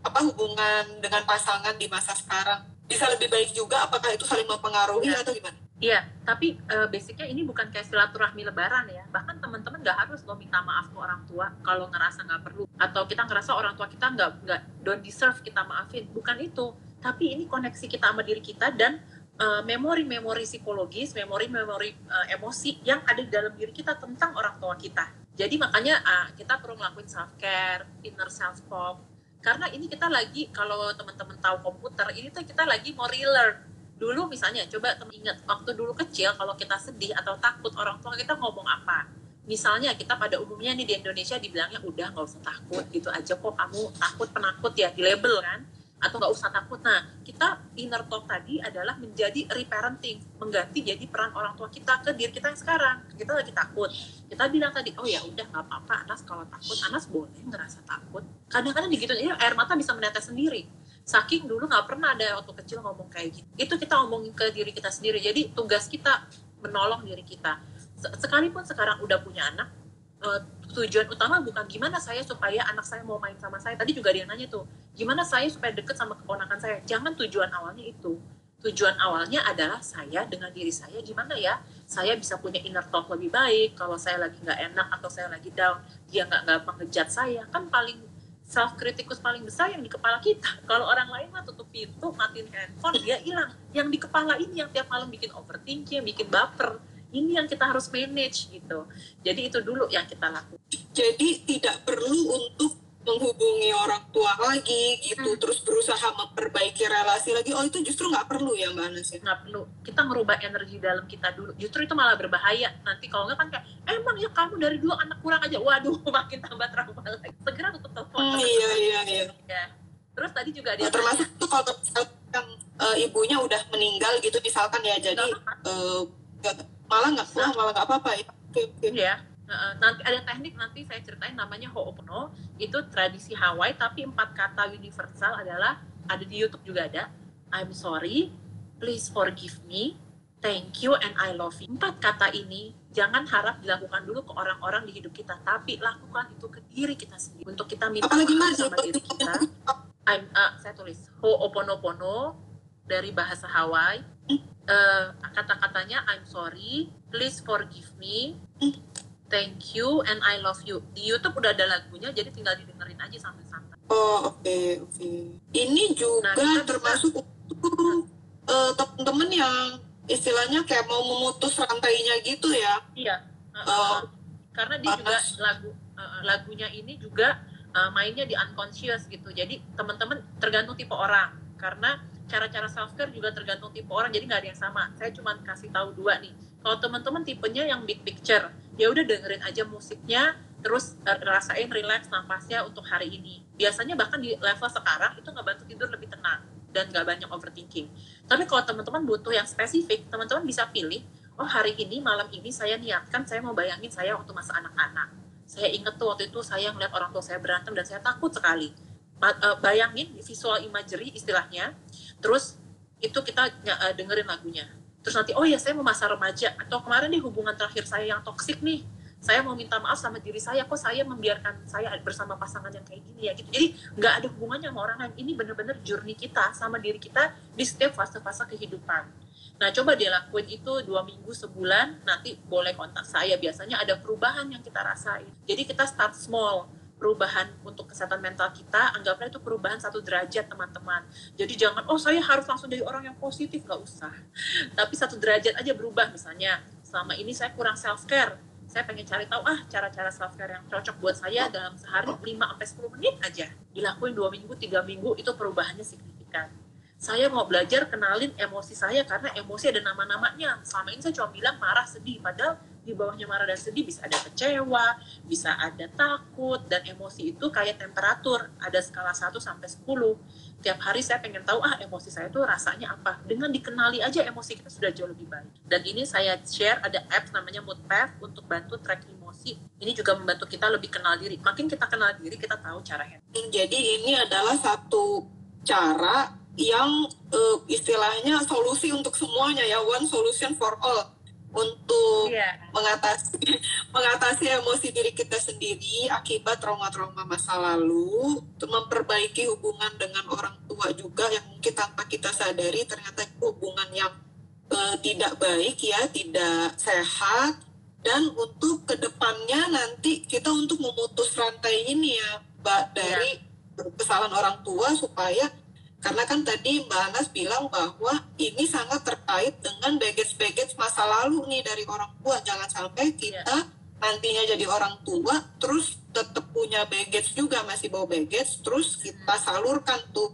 apa hubungan dengan pasangan di masa sekarang bisa lebih baik juga? Apakah itu saling mempengaruhi Iya. atau gimana? Iya, tapi uh, basicnya ini bukan kayak silaturahmi lebaran ya. Bahkan teman-teman nggak harus lo minta maaf ke orang tua kalau ngerasa nggak perlu. Atau kita ngerasa orang tua kita nggak nggak don't deserve kita maafin. Bukan itu. Tapi ini koneksi kita sama diri kita dan uh, memori-memori psikologis, memori-memori uh, emosi yang ada di dalam diri kita tentang orang tua kita. Jadi makanya uh, kita perlu ngelakuin self care, inner self talk. Karena ini kita lagi kalau teman-teman tahu komputer, ini tuh kita lagi mau relearn. Dulu misalnya coba teman ingat waktu dulu kecil kalau kita sedih atau takut orang tua kita ngomong apa? Misalnya kita pada umumnya nih di Indonesia dibilangnya udah nggak usah takut gitu aja kok kamu takut penakut ya di label kan atau nggak usah takut. Nah kita inner talk tadi adalah menjadi reparenting mengganti jadi peran orang tua kita ke diri kita yang sekarang. Kita lagi takut. Kita bilang tadi oh ya udah nggak apa-apa Anas kalau takut Anas boleh ngerasa takut. Kadang-kadang begitu ya air mata bisa menetes sendiri. Saking dulu nggak pernah ada waktu kecil ngomong kayak gitu. Itu kita ngomongin ke diri kita sendiri. Jadi tugas kita menolong diri kita. Sekalipun sekarang udah punya anak uh, tujuan utama bukan gimana saya supaya anak saya mau main sama saya tadi juga dia nanya tuh gimana saya supaya deket sama keponakan saya jangan tujuan awalnya itu tujuan awalnya adalah saya dengan diri saya gimana ya saya bisa punya inner talk lebih baik kalau saya lagi nggak enak atau saya lagi down dia nggak gampang ngejat saya kan paling self kritikus paling besar yang di kepala kita. [LAUGHS] Kalau orang lain mah tutup pintu, matiin handphone, dia hilang. Yang di kepala ini yang tiap malam bikin overthinking, bikin baper. Ini yang kita harus manage gitu. Jadi itu dulu yang kita lakukan. Jadi tidak perlu untuk menghubungi orang tua lagi gitu. Hmm. terus berusaha memperbaiki relasi lagi. Oh itu justru nggak perlu ya mbak Anas ya? Nggak perlu. Kita merubah energi dalam kita dulu. Justru itu malah berbahaya. Nanti kalau nggak kan kayak emang ya kamu dari dua anak kurang aja. Waduh [LAUGHS] makin tambah trauma lagi. Segera tutup telepon. Hmm, iya iya iya. Ya. terus tadi juga dia nah, termasuk tuh kalau misalkan uh, ibunya udah meninggal gitu misalkan ya. Jadi uh, malah nggak malah nggak apa-apa. Ya okay, okay. ya nanti ada teknik nanti saya ceritain namanya Ho'opono itu tradisi Hawaii tapi empat kata universal adalah ada di YouTube juga ada. I'm sorry please forgive me thank you and I love you. Empat kata ini jangan harap dilakukan dulu ke orang-orang di hidup kita tapi lakukan itu ke diri kita sendiri. Untuk kita minta maaf sama diri kita. I'm uh, saya tulis Ho'oponopono dari bahasa Hawaii uh, kata-katanya I'm sorry please forgive me Thank you and I love you. Di YouTube udah ada lagunya, jadi tinggal didengerin aja sambil santai. Oh oke okay, oke. Okay. Ini juga nah, termasuk untuk uh, teman-teman yang istilahnya kayak mau memutus rantainya gitu ya? Iya. Uh, uh, karena dia juga lagu uh, lagunya ini juga uh, mainnya di unconscious gitu. Jadi teman-teman tergantung tipe orang. Karena cara-cara self care juga tergantung tipe orang. Jadi nggak ada yang sama. Saya cuma kasih tahu dua nih kalau teman-teman tipenya yang big picture, ya udah dengerin aja musiknya, terus rasain relax nafasnya untuk hari ini. Biasanya bahkan di level sekarang itu nggak bantu tidur lebih tenang dan nggak banyak overthinking. Tapi kalau teman-teman butuh yang spesifik, teman-teman bisa pilih, oh hari ini malam ini saya niatkan saya mau bayangin saya waktu masa anak-anak. Saya inget tuh waktu itu saya ngeliat orang tua saya berantem dan saya takut sekali. Eh, bayangin visual imagery istilahnya, terus itu kita uh, dengerin lagunya. Terus nanti oh ya saya mau masa remaja. Atau kemarin nih hubungan terakhir saya yang toksik nih. Saya mau minta maaf sama diri saya kok saya membiarkan saya bersama pasangan yang kayak gini ya gitu. Jadi nggak ada hubungannya sama orang lain. Ini bener-bener journey kita sama diri kita di setiap fase-fase kehidupan. Nah coba dia lakuin itu dua minggu sebulan nanti boleh kontak saya. Biasanya ada perubahan yang kita rasain. Jadi kita start small perubahan untuk kesehatan mental kita, anggaplah itu perubahan satu derajat teman-teman. Jadi jangan, oh saya harus langsung dari orang yang positif, nggak usah. Tapi satu derajat aja berubah misalnya. Selama ini saya kurang self-care, saya pengen cari tahu ah cara-cara self care yang cocok buat saya dalam sehari 5 sampai 10 menit aja. Dilakuin dua minggu, tiga minggu itu perubahannya signifikan. Saya mau belajar kenalin emosi saya karena emosi ada nama-namanya. Selama ini saya cuma bilang marah, sedih, padahal di bawahnya marah dan sedih bisa ada kecewa, bisa ada takut dan emosi itu kayak temperatur, ada skala 1 sampai 10. Tiap hari saya pengen tahu ah emosi saya itu rasanya apa. Dengan dikenali aja emosi kita sudah jauh lebih baik. Dan ini saya share ada apps namanya Moodpath untuk bantu track emosi. Ini juga membantu kita lebih kenal diri. Makin kita kenal diri, kita tahu cara. Jadi ini adalah satu cara yang uh, istilahnya solusi untuk semuanya ya, one solution for all untuk yeah. mengatasi [LAUGHS] mengatasi emosi diri kita sendiri akibat trauma-trauma masa lalu, untuk memperbaiki hubungan dengan orang tua juga yang mungkin tanpa kita sadari ternyata itu hubungan yang uh, tidak baik ya, tidak sehat dan untuk ke depannya nanti kita untuk memutus rantai ini ya, Mbak dari ya. kesalahan orang tua supaya karena kan tadi Mbak Anas bilang bahwa ini sangat terkait dengan baggage-baggage masa lalu nih dari orang tua. Jangan sampai kita ya. nantinya jadi orang tua terus tetap punya baggage juga masih bawa baggage terus kita hmm. salurkan tuh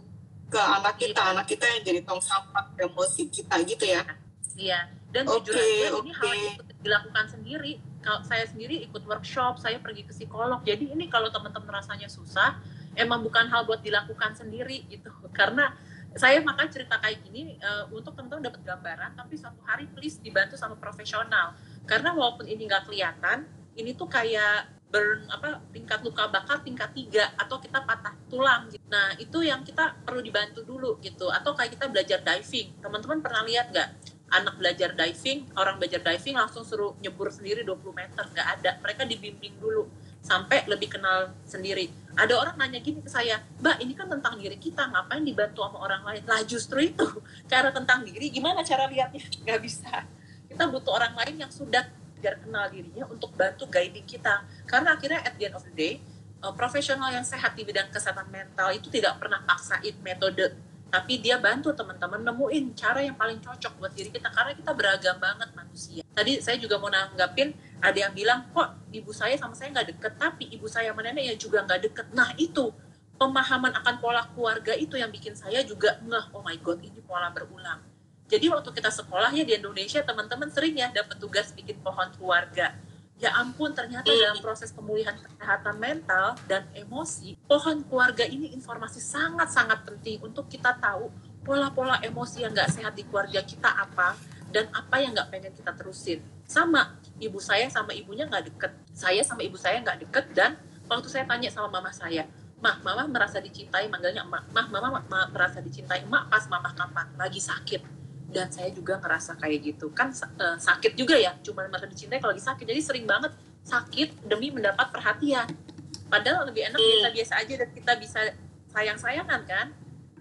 ke anak kita, ya. anak kita yang jadi tong sampah emosi kita gitu ya. Iya. Dan okay, jujur aja okay. ini hal yang dilakukan sendiri. Kalau saya sendiri ikut workshop, saya pergi ke psikolog. Jadi ini kalau teman-teman rasanya susah, emang bukan hal buat dilakukan sendiri gitu. Karena saya makan cerita kayak gini uh, untuk teman-teman dapat gambaran, tapi suatu hari please dibantu sama profesional. Karena walaupun ini nggak kelihatan, ini tuh kayak burn apa tingkat luka bakar tingkat tiga atau kita patah tulang gitu. Nah itu yang kita perlu dibantu dulu gitu. Atau kayak kita belajar diving. Teman-teman pernah lihat nggak anak belajar diving, orang belajar diving langsung suruh nyebur sendiri 20 meter nggak ada. Mereka dibimbing dulu sampai lebih kenal sendiri. Ada orang nanya gini ke saya, Mbak ini kan tentang diri kita, ngapain dibantu sama orang lain? Lah justru itu, [LAUGHS] cara tentang diri, gimana cara lihatnya? [LAUGHS] Gak bisa. Kita butuh orang lain yang sudah biar kenal dirinya untuk bantu guiding kita. Karena akhirnya at the end of the day, uh, profesional yang sehat di bidang kesehatan mental itu tidak pernah paksain metode tapi dia bantu teman-teman nemuin cara yang paling cocok buat diri kita karena kita beragam banget manusia. Tadi saya juga mau nanggapin ada yang bilang kok ibu saya sama saya nggak deket tapi ibu saya sama nenek ya juga nggak deket. Nah itu pemahaman akan pola keluarga itu yang bikin saya juga ngeh oh my god ini pola berulang. Jadi waktu kita sekolah ya di Indonesia teman-teman sering ya dapat tugas bikin pohon keluarga ya ampun ternyata hmm. dalam proses pemulihan kesehatan mental dan emosi pohon keluarga ini informasi sangat-sangat penting untuk kita tahu pola-pola emosi yang nggak sehat di keluarga kita apa dan apa yang nggak pengen kita terusin sama ibu saya sama ibunya nggak deket. Saya sama ibu saya nggak deket dan waktu saya tanya sama mama saya mah mama merasa dicintai? Manggilnya emak. Mah mama, mama merasa dicintai emak pas mama kapan? Lagi sakit. Dan saya juga ngerasa kayak gitu. Kan uh, sakit juga ya cuma merasa dicintai kalau lagi sakit. Jadi sering banget sakit demi mendapat perhatian. Padahal lebih enak kita hmm. biasa aja dan kita bisa sayang-sayangan kan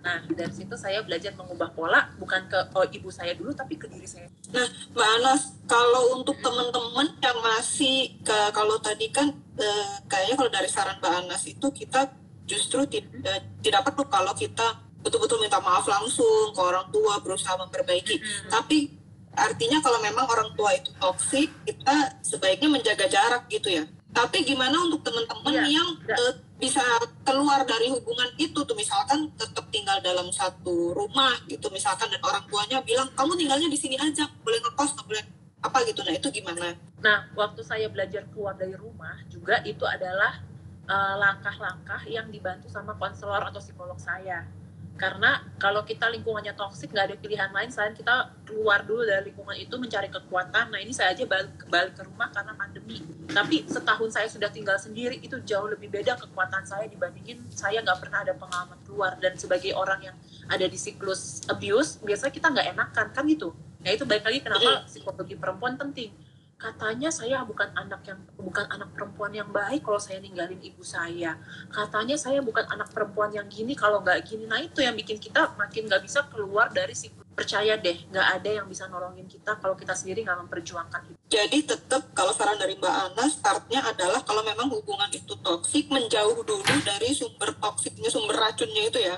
Nah, dari situ saya belajar mengubah pola bukan ke oh, ibu saya dulu tapi ke diri saya. Nah, Mbak Anas, kalau untuk teman-teman yang masih ke kalau tadi kan eh, kayaknya kalau dari saran Mbak Anas itu kita justru tidak tidak perlu kalau kita betul-betul minta maaf langsung ke orang tua berusaha memperbaiki hmm. tapi artinya kalau memang orang tua itu toksik kita sebaiknya menjaga jarak gitu ya tapi gimana untuk teman-teman ya, yang ya. Uh, bisa keluar dari hubungan itu tuh. Misalkan tetap tinggal dalam satu rumah gitu misalkan dan orang tuanya bilang kamu tinggalnya di sini aja boleh ngekos nggak boleh apa gitu. Nah itu gimana? Nah waktu saya belajar keluar dari rumah juga itu adalah eh, langkah-langkah uh, yang dibantu sama konselor atau psikolog saya karena kalau kita lingkungannya toksik nggak ada pilihan lain selain kita keluar dulu dari lingkungan itu mencari kekuatan. Nah ini saya aja balik, balik ke rumah karena pandemi. Tapi setahun saya sudah tinggal sendiri itu jauh lebih beda kekuatan saya dibandingin saya nggak pernah ada pengalaman keluar. Dan sebagai orang yang ada di siklus abuse biasanya kita nggak enakan kan gitu. Nah itu baik lagi kenapa psikologi perempuan penting katanya saya bukan anak yang bukan anak perempuan yang baik kalau saya ninggalin ibu saya. Katanya saya bukan anak perempuan yang gini kalau nggak gini. Nah itu yang bikin kita makin nggak bisa keluar dari si percaya deh. Nggak ada yang bisa nolongin kita kalau kita sendiri nggak memperjuangkan itu jadi tetap kalau saran dari Mbak Ana startnya adalah kalau memang hubungan itu toksik menjauh dulu dari sumber toksiknya sumber racunnya itu ya.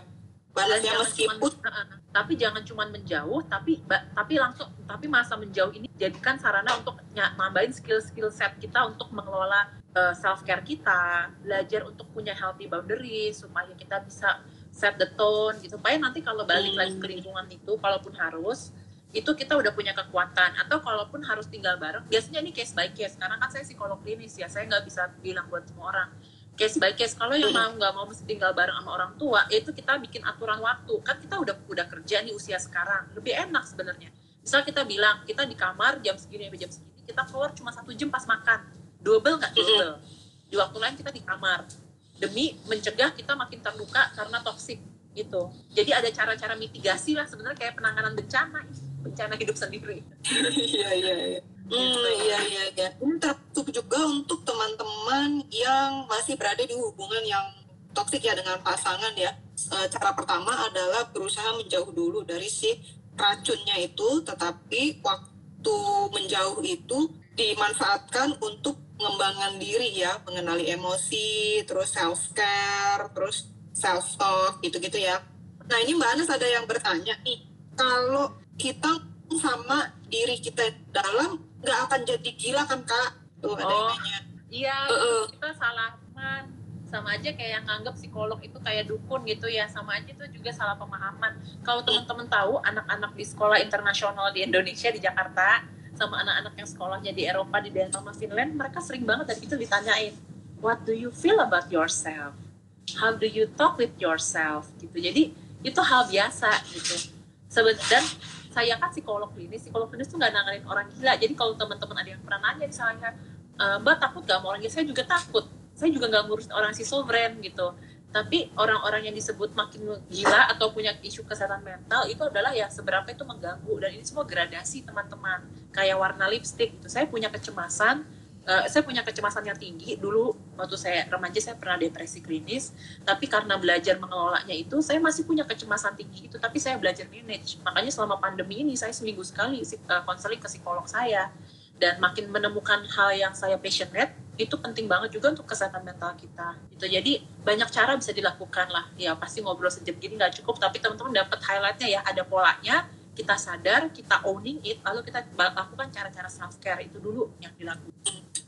Balasnya meskipun cuman, tapi jangan cuma menjauh tapi tapi langsung tapi masa menjauh ini jadikan sarana untuk nambahin skill-skill set kita untuk mengelola uh, eh, self care kita belajar untuk punya healthy boundaries supaya kita bisa set the tone gitu. Supaya nanti kalau balik hmm. lagi ke lingkungan itu kalaupun harus itu kita udah punya kekuatan. Atau kalaupun harus tinggal bareng biasanya ini case by case karena kan saya psikolog klinis ya saya nggak bisa bilang buat semua orang case by case. Kalau yang mau nggak mau mesti tinggal bareng sama orang tua itu kita bikin aturan waktu. Kan kita udah udah kerja nih usia sekarang. Lebih enak sebenarnya. Misal kita bilang kita di kamar jam segini sampai jam segini kita keluar cuma satu jam pas makan. Double nggak double? Di waktu lain kita di kamar. Demi mencegah kita makin terluka karena toksik gitu. Jadi ada cara-cara mitigasi lah sebenarnya kayak penanganan bencana bencana hidup sendiri. [LAUGHS] Iya iya iya Hmm, iya iya iya. Ini tertutup juga untuk teman-teman yang masih berada di hubungan yang toksik ya dengan pasangan ya. E, cara pertama adalah berusaha menjauh dulu dari si racunnya itu, tetapi waktu menjauh itu dimanfaatkan untuk pengembangan diri ya, mengenali emosi, terus self care, terus self talk gitu-gitu ya. Nah ini Mbak Anas ada yang bertanya nih, kalau kita sama diri kita dalam nggak akan jadi gila kan kak? Tuh ada Oh. Iya, Heeh. kita salah pemahaman. Sama aja kayak yang nganggap psikolog itu kayak dukun gitu ya. Sama aja itu juga salah pemahaman. Kalau teman-teman tahu anak-anak di sekolah internasional di Indonesia di Jakarta sama anak-anak yang sekolahnya di Eropa di Denmark sama Finland, mereka sering banget dari itu ditanyain, "What do you feel about yourself? How do you talk with yourself?" gitu. Jadi itu hal biasa gitu. Dan saya kan psikolog klinis, psikolog klinis tuh nggak nanganin orang gila. Jadi kalau teman-teman ada yang pernah nanya misalnya, "E, Mbak takut gak sama orang gila? Saya juga takut. Saya juga nggak ngurus orang schizofren gitu. Tapi orang-orang yang disebut makin gila atau punya isu kesehatan mental itu adalah ya seberapa itu mengganggu dan ini semua gradasi teman-teman. Kayak warna lipstick gitu. Saya punya kecemasan, eh, saya punya kecemasan yang tinggi. Dulu waktu saya remaja saya pernah depresi klinis. Tapi karena belajar mengelolanya itu saya masih punya kecemasan tinggi itu. Tapi saya belajar manage. Makanya selama pandemi ini saya seminggu sekali eh, konseling ke psikolog saya. Dan makin menemukan hal yang saya passionate itu penting banget juga untuk kesehatan mental kita. Gitu. Jadi banyak cara bisa dilakukan lah. Ya pasti ngobrol sejam gini nggak cukup. Tapi teman-teman dapat highlightnya ya. Ada polanya kita sadar kita owning it lalu kita lakukan cara-cara self care itu dulu yang dilakukan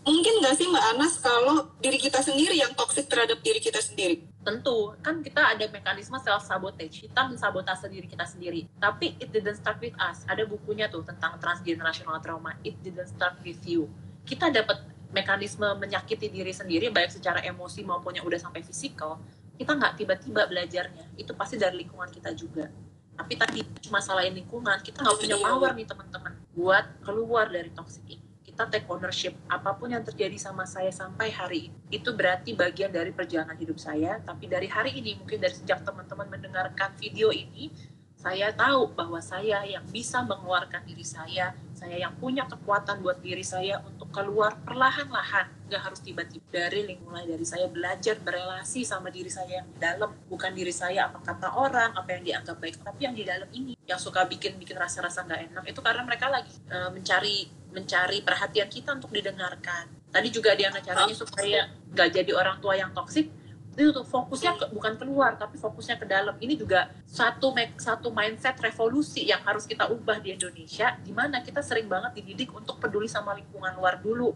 Mungkin nggak sih Mbak Anas kalau diri kita sendiri yang toksik terhadap diri kita sendiri? tentu. Kan kita ada mekanisme self sabotage kita mensabotase diri kita sendiri. Tapi it didn't start with us. Ada bukunya tuh tentang transgenerational trauma. It didn't start with you. Kita dapat mekanisme menyakiti diri sendiri baik secara emosi maupun yang udah sampai fisikal kita nggak tiba-tiba belajarnya. Itu pasti dari lingkungan kita juga. Tapi tadi cuma salahin lingkungan kita nggak punya power nih teman-teman buat keluar dari toxic ini kita take ownership apa pun yang terjadi sama saya sampai hari ini itu berarti bagian dari perjalanan hidup saya. Tapi dari hari ini mungkin dari sejak teman-teman mendengarkan video ini saya tahu bahwa saya yang bisa mengeluarkan diri saya saya yang punya kekuatan buat diri saya untuk keluar perlahan-lahan. Nggak harus tiba-tiba dari lingkungan dari saya belajar berelasi sama diri saya yang di dalam. Bukan diri saya apa kata orang apa yang dianggap baik tapi yang di dalam ini. Yang suka bikin bikin rasa-rasa nggak enak itu karena mereka lagi eh, mencari mencari perhatian kita untuk didengarkan. Tadi juga yang caranya supaya nggak jadi orang tua yang toksik itu tuh fokusnya ke- bukan keluar tapi fokusnya ke dalam. Ini juga satu make- satu mindset revolusi yang harus kita ubah di Indonesia di mana kita sering banget dididik untuk peduli sama lingkungan luar dulu.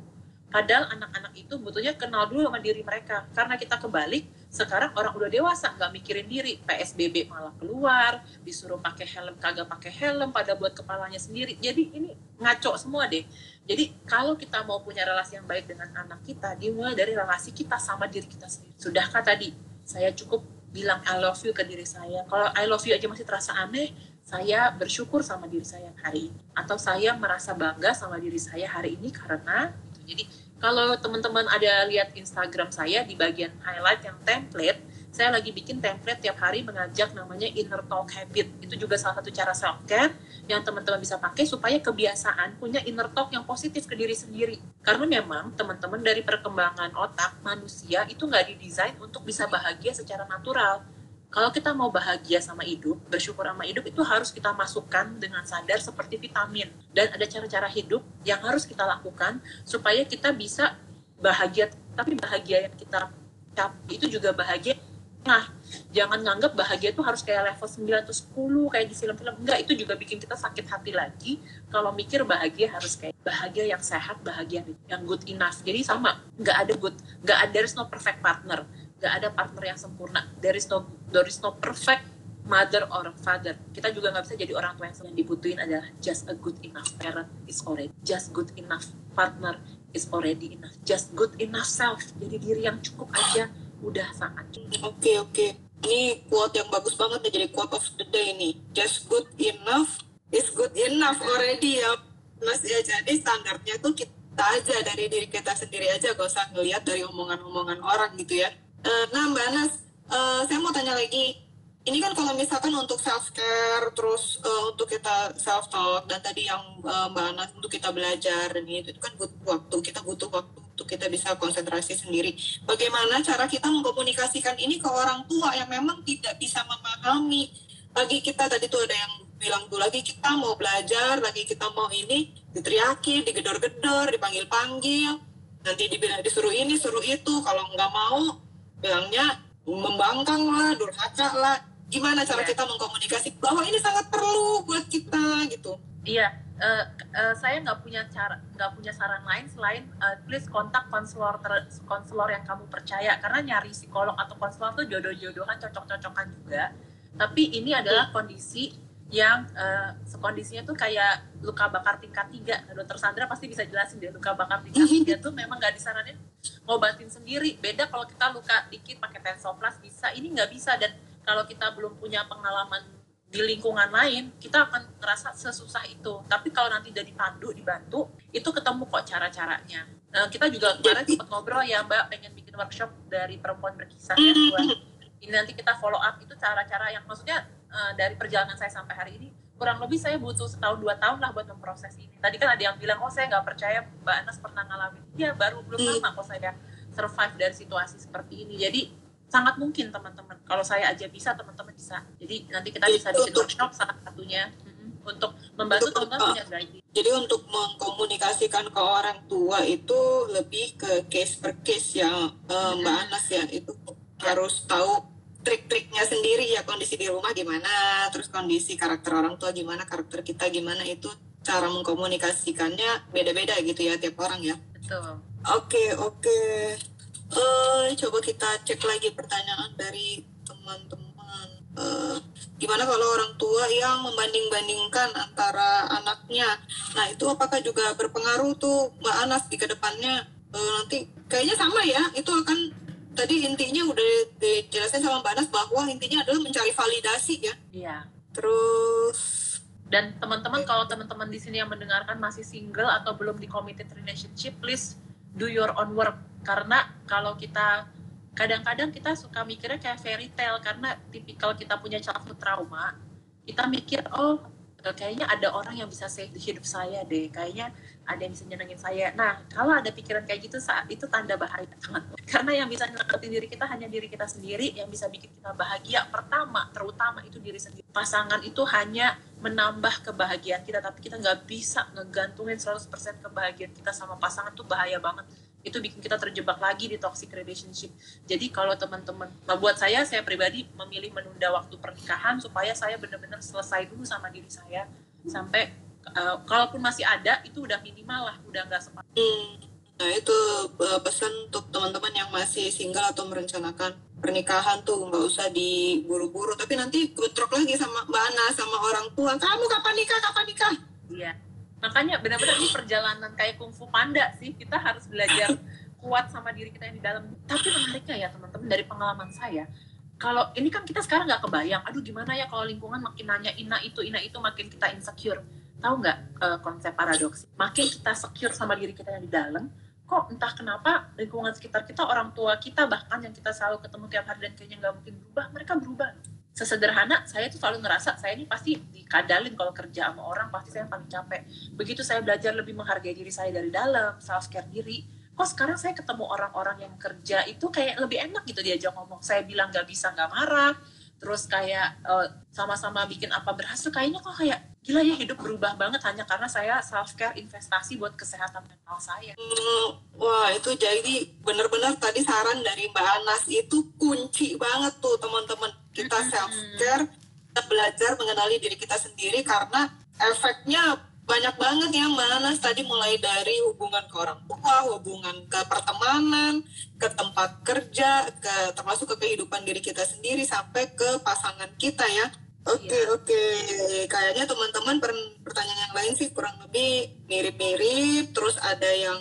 Padahal anak-anak itu butuhnya kenal dulu sama diri mereka. Karena kita kebalik sekarang orang udah dewasa nggak mikirin diri. PSBB malah keluar disuruh pakai helm kagak pakai helm pada buat kepalanya sendiri. Jadi ini ngaco semua deh. Jadi kalau kita mau punya relasi yang baik dengan anak kita dimulai dari relasi kita sama diri kita sendiri. Sudahkah tadi? Saya cukup bilang I love you ke diri saya. Kalau I love you aja masih terasa aneh saya bersyukur sama diri saya hari ini. Atau saya merasa bangga sama diri saya hari ini karena jadi kalau teman-teman ada lihat Instagram saya di bagian highlight yang template, saya lagi bikin template tiap hari mengajak namanya inner talk habit. Itu juga salah satu cara self care yang teman-teman bisa pakai supaya kebiasaan punya inner talk yang positif ke diri sendiri. Karena memang teman-teman dari perkembangan otak manusia itu nggak didesain untuk bisa bahagia secara natural. Kalau kita mau bahagia sama hidup, bersyukur sama hidup itu harus kita masukkan dengan sadar seperti vitamin. Dan ada cara-cara hidup yang harus kita lakukan supaya kita bisa bahagia. Tapi bahagia yang kita capai itu juga bahagia. Nah, jangan nganggap bahagia itu harus kayak level 9 atau 10 kayak di film-film. Enggak, itu juga bikin kita sakit hati lagi. Kalau mikir bahagia harus kayak bahagia yang sehat, bahagia yang good enough. Jadi sama, nggak ada good, nggak ada, there is no perfect partner nggak ada partner yang sempurna. There is no there is no perfect mother or father. Kita juga nggak bisa jadi orang tua yang yang dibutuhin adalah just a good enough parent is already just good enough partner is already enough. Just good enough self. Jadi diri yang cukup aja udah sangat. Oke oke. Ini quote yang bagus banget nih jadi quote of the day nih. Just good enough is good enough already ya. Mas ya jadi standarnya tuh kita aja dari diri kita sendiri aja gak usah ngelihat dari omongan-omongan orang gitu ya. Eh, Nah Mbak Anas, eh, saya mau tanya lagi. Ini kan kalau misalkan untuk self care, terus eh, untuk kita self talk dan tadi yang eh, Mbak Anas untuk kita belajar dan itu kan butuh waktu. Kita butuh waktu untuk kita bisa konsentrasi sendiri. Bagaimana cara kita mengkomunikasikan ini ke orang tua yang memang tidak bisa memahami. Bagi kita tadi tuh ada yang bilang tuh lagi kita mau belajar, lagi kita mau ini, diteriaki, digedor-gedor, dipanggil-panggil, nanti dibilang disuruh ini, suruh itu, kalau nggak mau, bilangnya membangkang lah, durhaka lah. Gimana cara Iya. kita mengkomunikasi bahwa ini sangat perlu buat kita gitu. Iya, eh, eh, saya nggak punya cara, nggak punya saran lain selain eh, please kontak konselor ter- konselor yang kamu percaya karena nyari psikolog atau konselor tuh jodoh-jodohan, cocok-cocokan juga. Tapi ini adalah kondisi yang eh, sekondisinya tuh kayak luka bakar tingkat tiga. Dokter Sandra pasti bisa jelasin deh luka bakar tingkat tiga tuh memang nggak disaranin ngobatin sendiri. Beda kalau kita luka dikit pakai tensoplast bisa, ini nggak bisa dan kalau kita belum punya pengalaman di lingkungan lain, kita akan ngerasa sesusah itu. Tapi kalau nanti udah dipandu, dibantu, itu ketemu kok cara-caranya. Nah, kita juga kemarin sempat ngobrol ya Mbak, pengen bikin workshop dari perempuan berkisah ya buat ini nanti kita follow up itu cara-cara yang maksudnya eh, dari perjalanan saya sampai hari ini kurang lebih saya butuh setahun dua tahun lah buat memproses ini. Tadi kan ada yang bilang, oh saya nggak percaya Mbak Anas pernah ngalamin. Iya baru belum Hmm. lama kok saya survive dari situasi seperti ini. Jadi sangat mungkin teman-teman. Kalau saya aja bisa, teman-teman bisa. Jadi nanti kita bisa bikin Untuk- workshop salah satunya mm, untuk membantu teman-teman punya guiding. Jadi untuk mengkomunikasikan ke orang tua itu lebih ke case per case ya eh, Mbak Anas ya itu harus tahu trik-triknya sendiri ya kondisi di rumah gimana terus kondisi karakter orang tua gimana karakter kita gimana itu cara mengkomunikasikannya beda-beda gitu ya tiap orang ya Betul. oke oke Eh, coba kita cek lagi pertanyaan dari teman-teman. Eh, gimana kalau orang tua yang membanding-bandingkan antara anaknya? Nah itu apakah juga berpengaruh tuh Mbak Anas di ke depannya? Eh, nanti kayaknya sama ya itu akan tadi intinya udah dijelasin sama Mbak Anas bahwa intinya adalah mencari validasi ya. Iya. terus Dan teman-teman kalau teman-teman di sini yang mendengarkan masih single atau belum di committed relationship, please do your own work. Karena kalau kita kadang-kadang kita suka mikirnya kayak fairy tale karena tipikal kita punya childhood trauma, kita mikir oh kayaknya ada orang yang bisa save hidup saya deh, kayaknya ada yang bisa nyenengin saya. Nah, kalau ada pikiran kayak gitu saat itu tanda bahaya teman-teman. [LAUGHS] Karena yang bisa nyenengin diri kita hanya diri kita sendiri, yang bisa bikin kita bahagia pertama, terutama itu diri sendiri. Pasangan itu hanya menambah kebahagiaan kita, tapi kita nggak bisa ngegantungin 100% kebahagiaan kita sama pasangan tuh bahaya banget. Itu bikin kita terjebak lagi di toxic relationship. Jadi kalau teman-teman, nah buat saya, saya pribadi memilih menunda waktu pernikahan supaya saya benar-benar selesai dulu sama diri saya sampai uh, kalaupun masih ada itu udah minimal lah, udah nggak sempat. Hmm, nah itu eh, pesan untuk teman-teman yang masih single atau merencanakan pernikahan tuh nggak usah diburu-buru tapi nanti bentrok lagi sama Mbak Ana sama orang tua kamu kapan nikah kapan nikah Iya. Makanya benar-benar ini perjalanan kayak kungfu panda sih. Kita harus belajar kuat sama diri kita yang di dalam. Tapi menariknya ya teman-teman dari pengalaman saya, kalau ini kan kita sekarang nggak kebayang, aduh gimana ya kalau lingkungan makin nanya ina itu, ina itu, makin kita insecure. Tahu nggak eh, konsep paradoks? Makin kita secure sama diri kita yang di dalam, kok entah kenapa lingkungan sekitar kita, orang tua kita, bahkan yang kita selalu ketemu tiap hari dan kayaknya nggak mungkin berubah, mereka berubah. Sesederhana, saya tuh selalu ngerasa saya ini pasti dikadalin kalau kerja sama orang, pasti saya paling capek. Begitu saya belajar lebih menghargai diri saya dari dalam, self care diri, kok sekarang saya ketemu orang-orang yang kerja itu kayak lebih enak gitu diajak ngomong. Saya bilang nggak bisa nggak marah, terus kayak eh, sama-sama bikin apa berhasil, kayaknya kok kayak gila ya hidup berubah banget hanya karena saya self care investasi buat kesehatan mental saya. Hmm, wah itu jadi benar-benar tadi saran dari Mbak Anas itu kunci banget tuh teman-teman kita Mm-mm. self care kita belajar mengenali diri kita sendiri karena efeknya banyak banget ya Mbak Anas tadi mulai dari hubungan ke orang tua, hubungan ke pertemanan, ke tempat kerja, ke termasuk ke kehidupan diri kita sendiri sampai ke pasangan kita ya. Oke Iya. oke, kayaknya teman-teman per- pertanyaan yang lain sih kurang lebih mirip-mirip, terus ada yang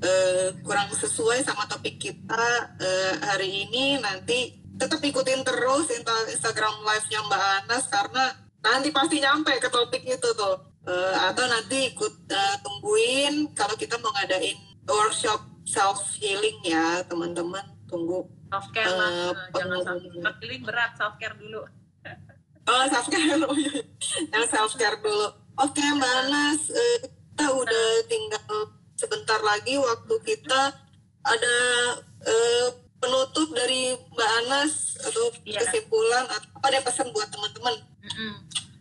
eh, kurang sesuai sama topik kita eh, hari ini. Nanti tetap ikutin terus insta- Instagram live-nya Mbak Anas karena nanti pasti nyampe ke topik itu tuh. Eh, atau nanti ikut eh, tungguin kalau kita mau ngadain workshop self healing ya teman-teman. Tunggu Self care Eh, lah, jangan self healing berat, self care dulu. [LAUGHS] Oh, self care. Iya. [LAUGHS] Yang self care dulu. Oke, Mbak Anas, eh, kita udah tinggal sebentar lagi waktu kita ada eh, penutup dari Mbak Anas atau Iya. kesimpulan atau apa ada pesan buat teman-teman?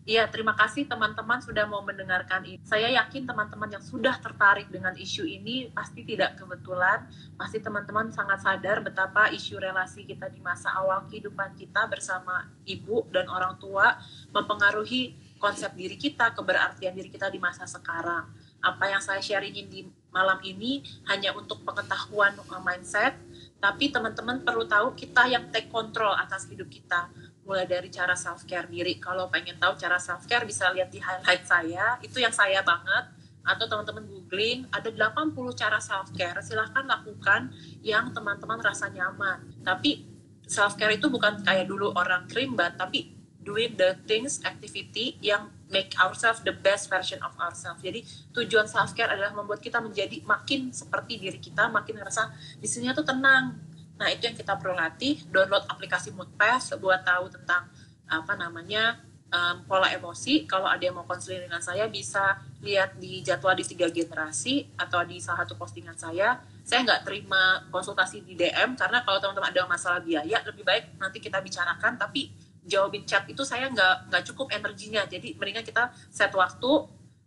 Iya, terima kasih teman-teman sudah mau mendengarkan ini. Saya yakin teman-teman yang sudah tertarik dengan isu ini pasti tidak kebetulan. Pasti teman-teman sangat sadar betapa isu relasi kita di masa awal kehidupan kita bersama ibu dan orang tua mempengaruhi konsep diri kita, keberartian diri kita di masa sekarang. Apa yang saya sharingin di malam ini hanya untuk pengetahuan mindset, tapi teman-teman perlu tahu kita yang take control atas hidup kita mulai dari cara self care diri. Kalau pengen tahu cara self care bisa lihat di highlight saya, itu yang saya banget. Atau teman-teman googling, ada 80 cara self care. Silahkan lakukan yang teman-teman rasa nyaman. Tapi self care itu bukan kayak dulu orang krimbat, tapi doing the things, activity yang make ourselves the best version of ourselves. Jadi tujuan self care adalah membuat kita menjadi makin seperti diri kita, makin ngerasa di sini tuh tenang, Nah, itu yang kita perlu latih. Download aplikasi Moodpass buat tahu tentang apa namanya um, pola emosi. Kalau ada yang mau konseling dengan saya, bisa lihat di jadwal di tiga generasi atau di salah satu postingan saya. Saya nggak terima konsultasi di DM karena kalau teman-teman ada masalah biaya, lebih baik nanti kita bicarakan. Tapi jawabin chat itu saya nggak nggak cukup energinya. Jadi mendingan kita set waktu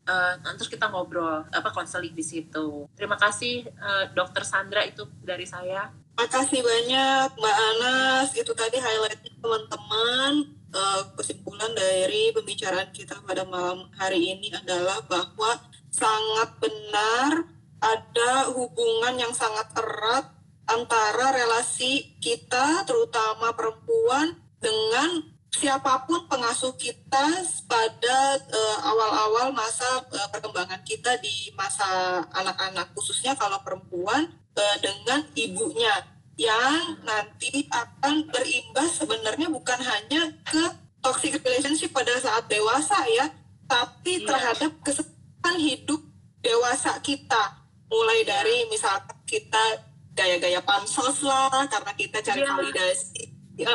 uh, terus kita ngobrol apa konseling di situ. Terima kasih uh, Dokter Sandra itu dari saya. Terima kasih banyak Mbak Anas. Itu tadi highlightnya teman-teman. Uh, kesimpulan dari pembicaraan kita pada malam hari ini adalah bahwa sangat benar ada hubungan yang sangat erat antara relasi kita, terutama perempuan, dengan siapa pun pengasuh kita pada uh, awal-awal masa uh, perkembangan kita di masa anak-anak khususnya kalau perempuan uh, dengan ibunya yang nanti akan berimbas sebenarnya bukan hanya ke toxic relationship pada saat dewasa ya tapi yeah. terhadap kesempatan hidup dewasa kita mulai dari misalkan kita gaya-gaya pansos lah karena kita cari yeah. validasi [LAUGHS] ya,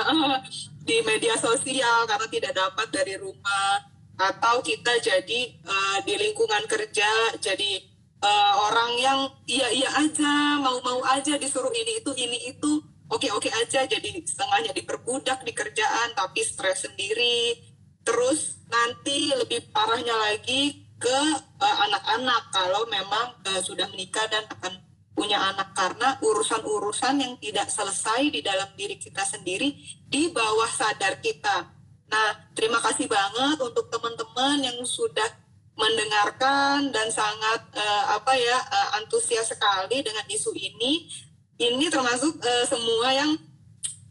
di media sosial karena tidak dapat dari rumah atau kita jadi uh, di lingkungan kerja jadi uh, orang yang iya iya aja mau mau aja disuruh ini itu ini itu oke oke aja jadi setengahnya diperbudak di kerjaan tapi stres sendiri. Terus nanti lebih parahnya lagi ke eh, anak-anak uh, kalau memang uh, sudah menikah dan akan punya anak karena urusan-urusan yang tidak selesai di dalam diri kita sendiri di bawah sadar kita. Nah, terima kasih banget untuk teman-teman yang sudah mendengarkan dan sangat uh, apa ya uh, antusias sekali dengan isu ini. Ini termasuk uh, semua yang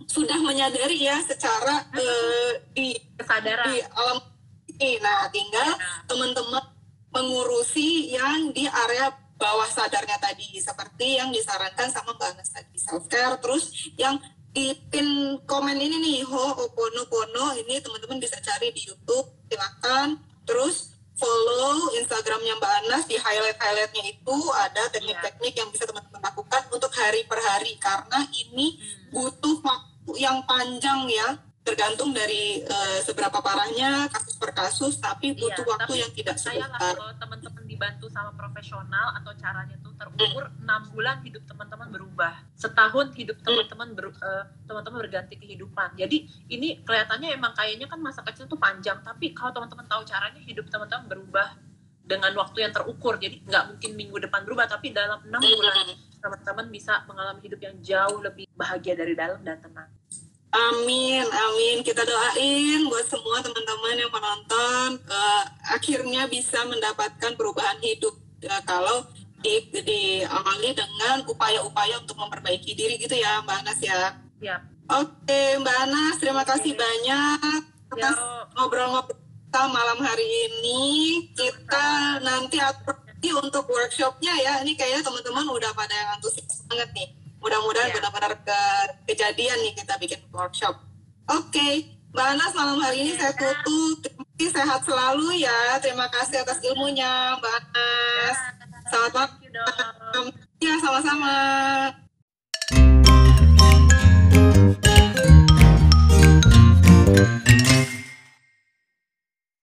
sudah menyadari ya secara uh, di kesadaran di alam ini. Nah, tinggal teman-teman mengurusi yang di area bawah sadarnya tadi. Seperti yang disarankan sama Mbak Anas tadi self care terus yang di pin komen ini nih ho opono pono ini teman-teman bisa cari di YouTube silakan. Terus follow Instagramnya Mbak Anas di highlight highlightnya itu ada teknik-teknik yang bisa teman-teman lakukan untuk hari per hari. Karena ini hmm. butuh waktu yang panjang ya. Tergantung dari uh, seberapa parahnya kasus per kasus tapi iya, butuh iya, waktu yang tidak sebentar. Kalau teman-teman dibantu sama profesional atau caranya tuh terukur enam bulan hidup teman-teman berubah. Setahun hidup teman-teman ber, uh, teman-teman berganti kehidupan. Jadi ini kelihatannya emang kayaknya kan masa kecil tuh panjang tapi kalau teman-teman tahu caranya hidup teman-teman berubah dengan waktu yang terukur. Jadi nggak mungkin minggu depan berubah tapi dalam enam bulan teman-teman bisa mengalami hidup yang jauh lebih bahagia dari dalam dan tenang Amin, amin. Kita doain buat semua teman-teman yang menonton uh, akhirnya bisa mendapatkan perubahan hidup uh, kalau di, diawali dengan upaya-upaya untuk memperbaiki diri gitu ya, Mbak Anas ya. Ya. Oke, Mbak Anas, terima kasih ya. banyak atas ngobrol-ngobrol kita malam hari ini. Kita nanti atur untuk workshopnya ya. Ini kayaknya teman-teman udah pada yang antusias banget nih mudah-mudahan yeah. benar-benar ke kejadian nih kita bikin workshop. Oke okay. Mbak Anas malam hari ini saya tutup. Terima sehat selalu ya. Terima kasih atas ilmunya Mbak Anas. Selamat malam. Ya sama-sama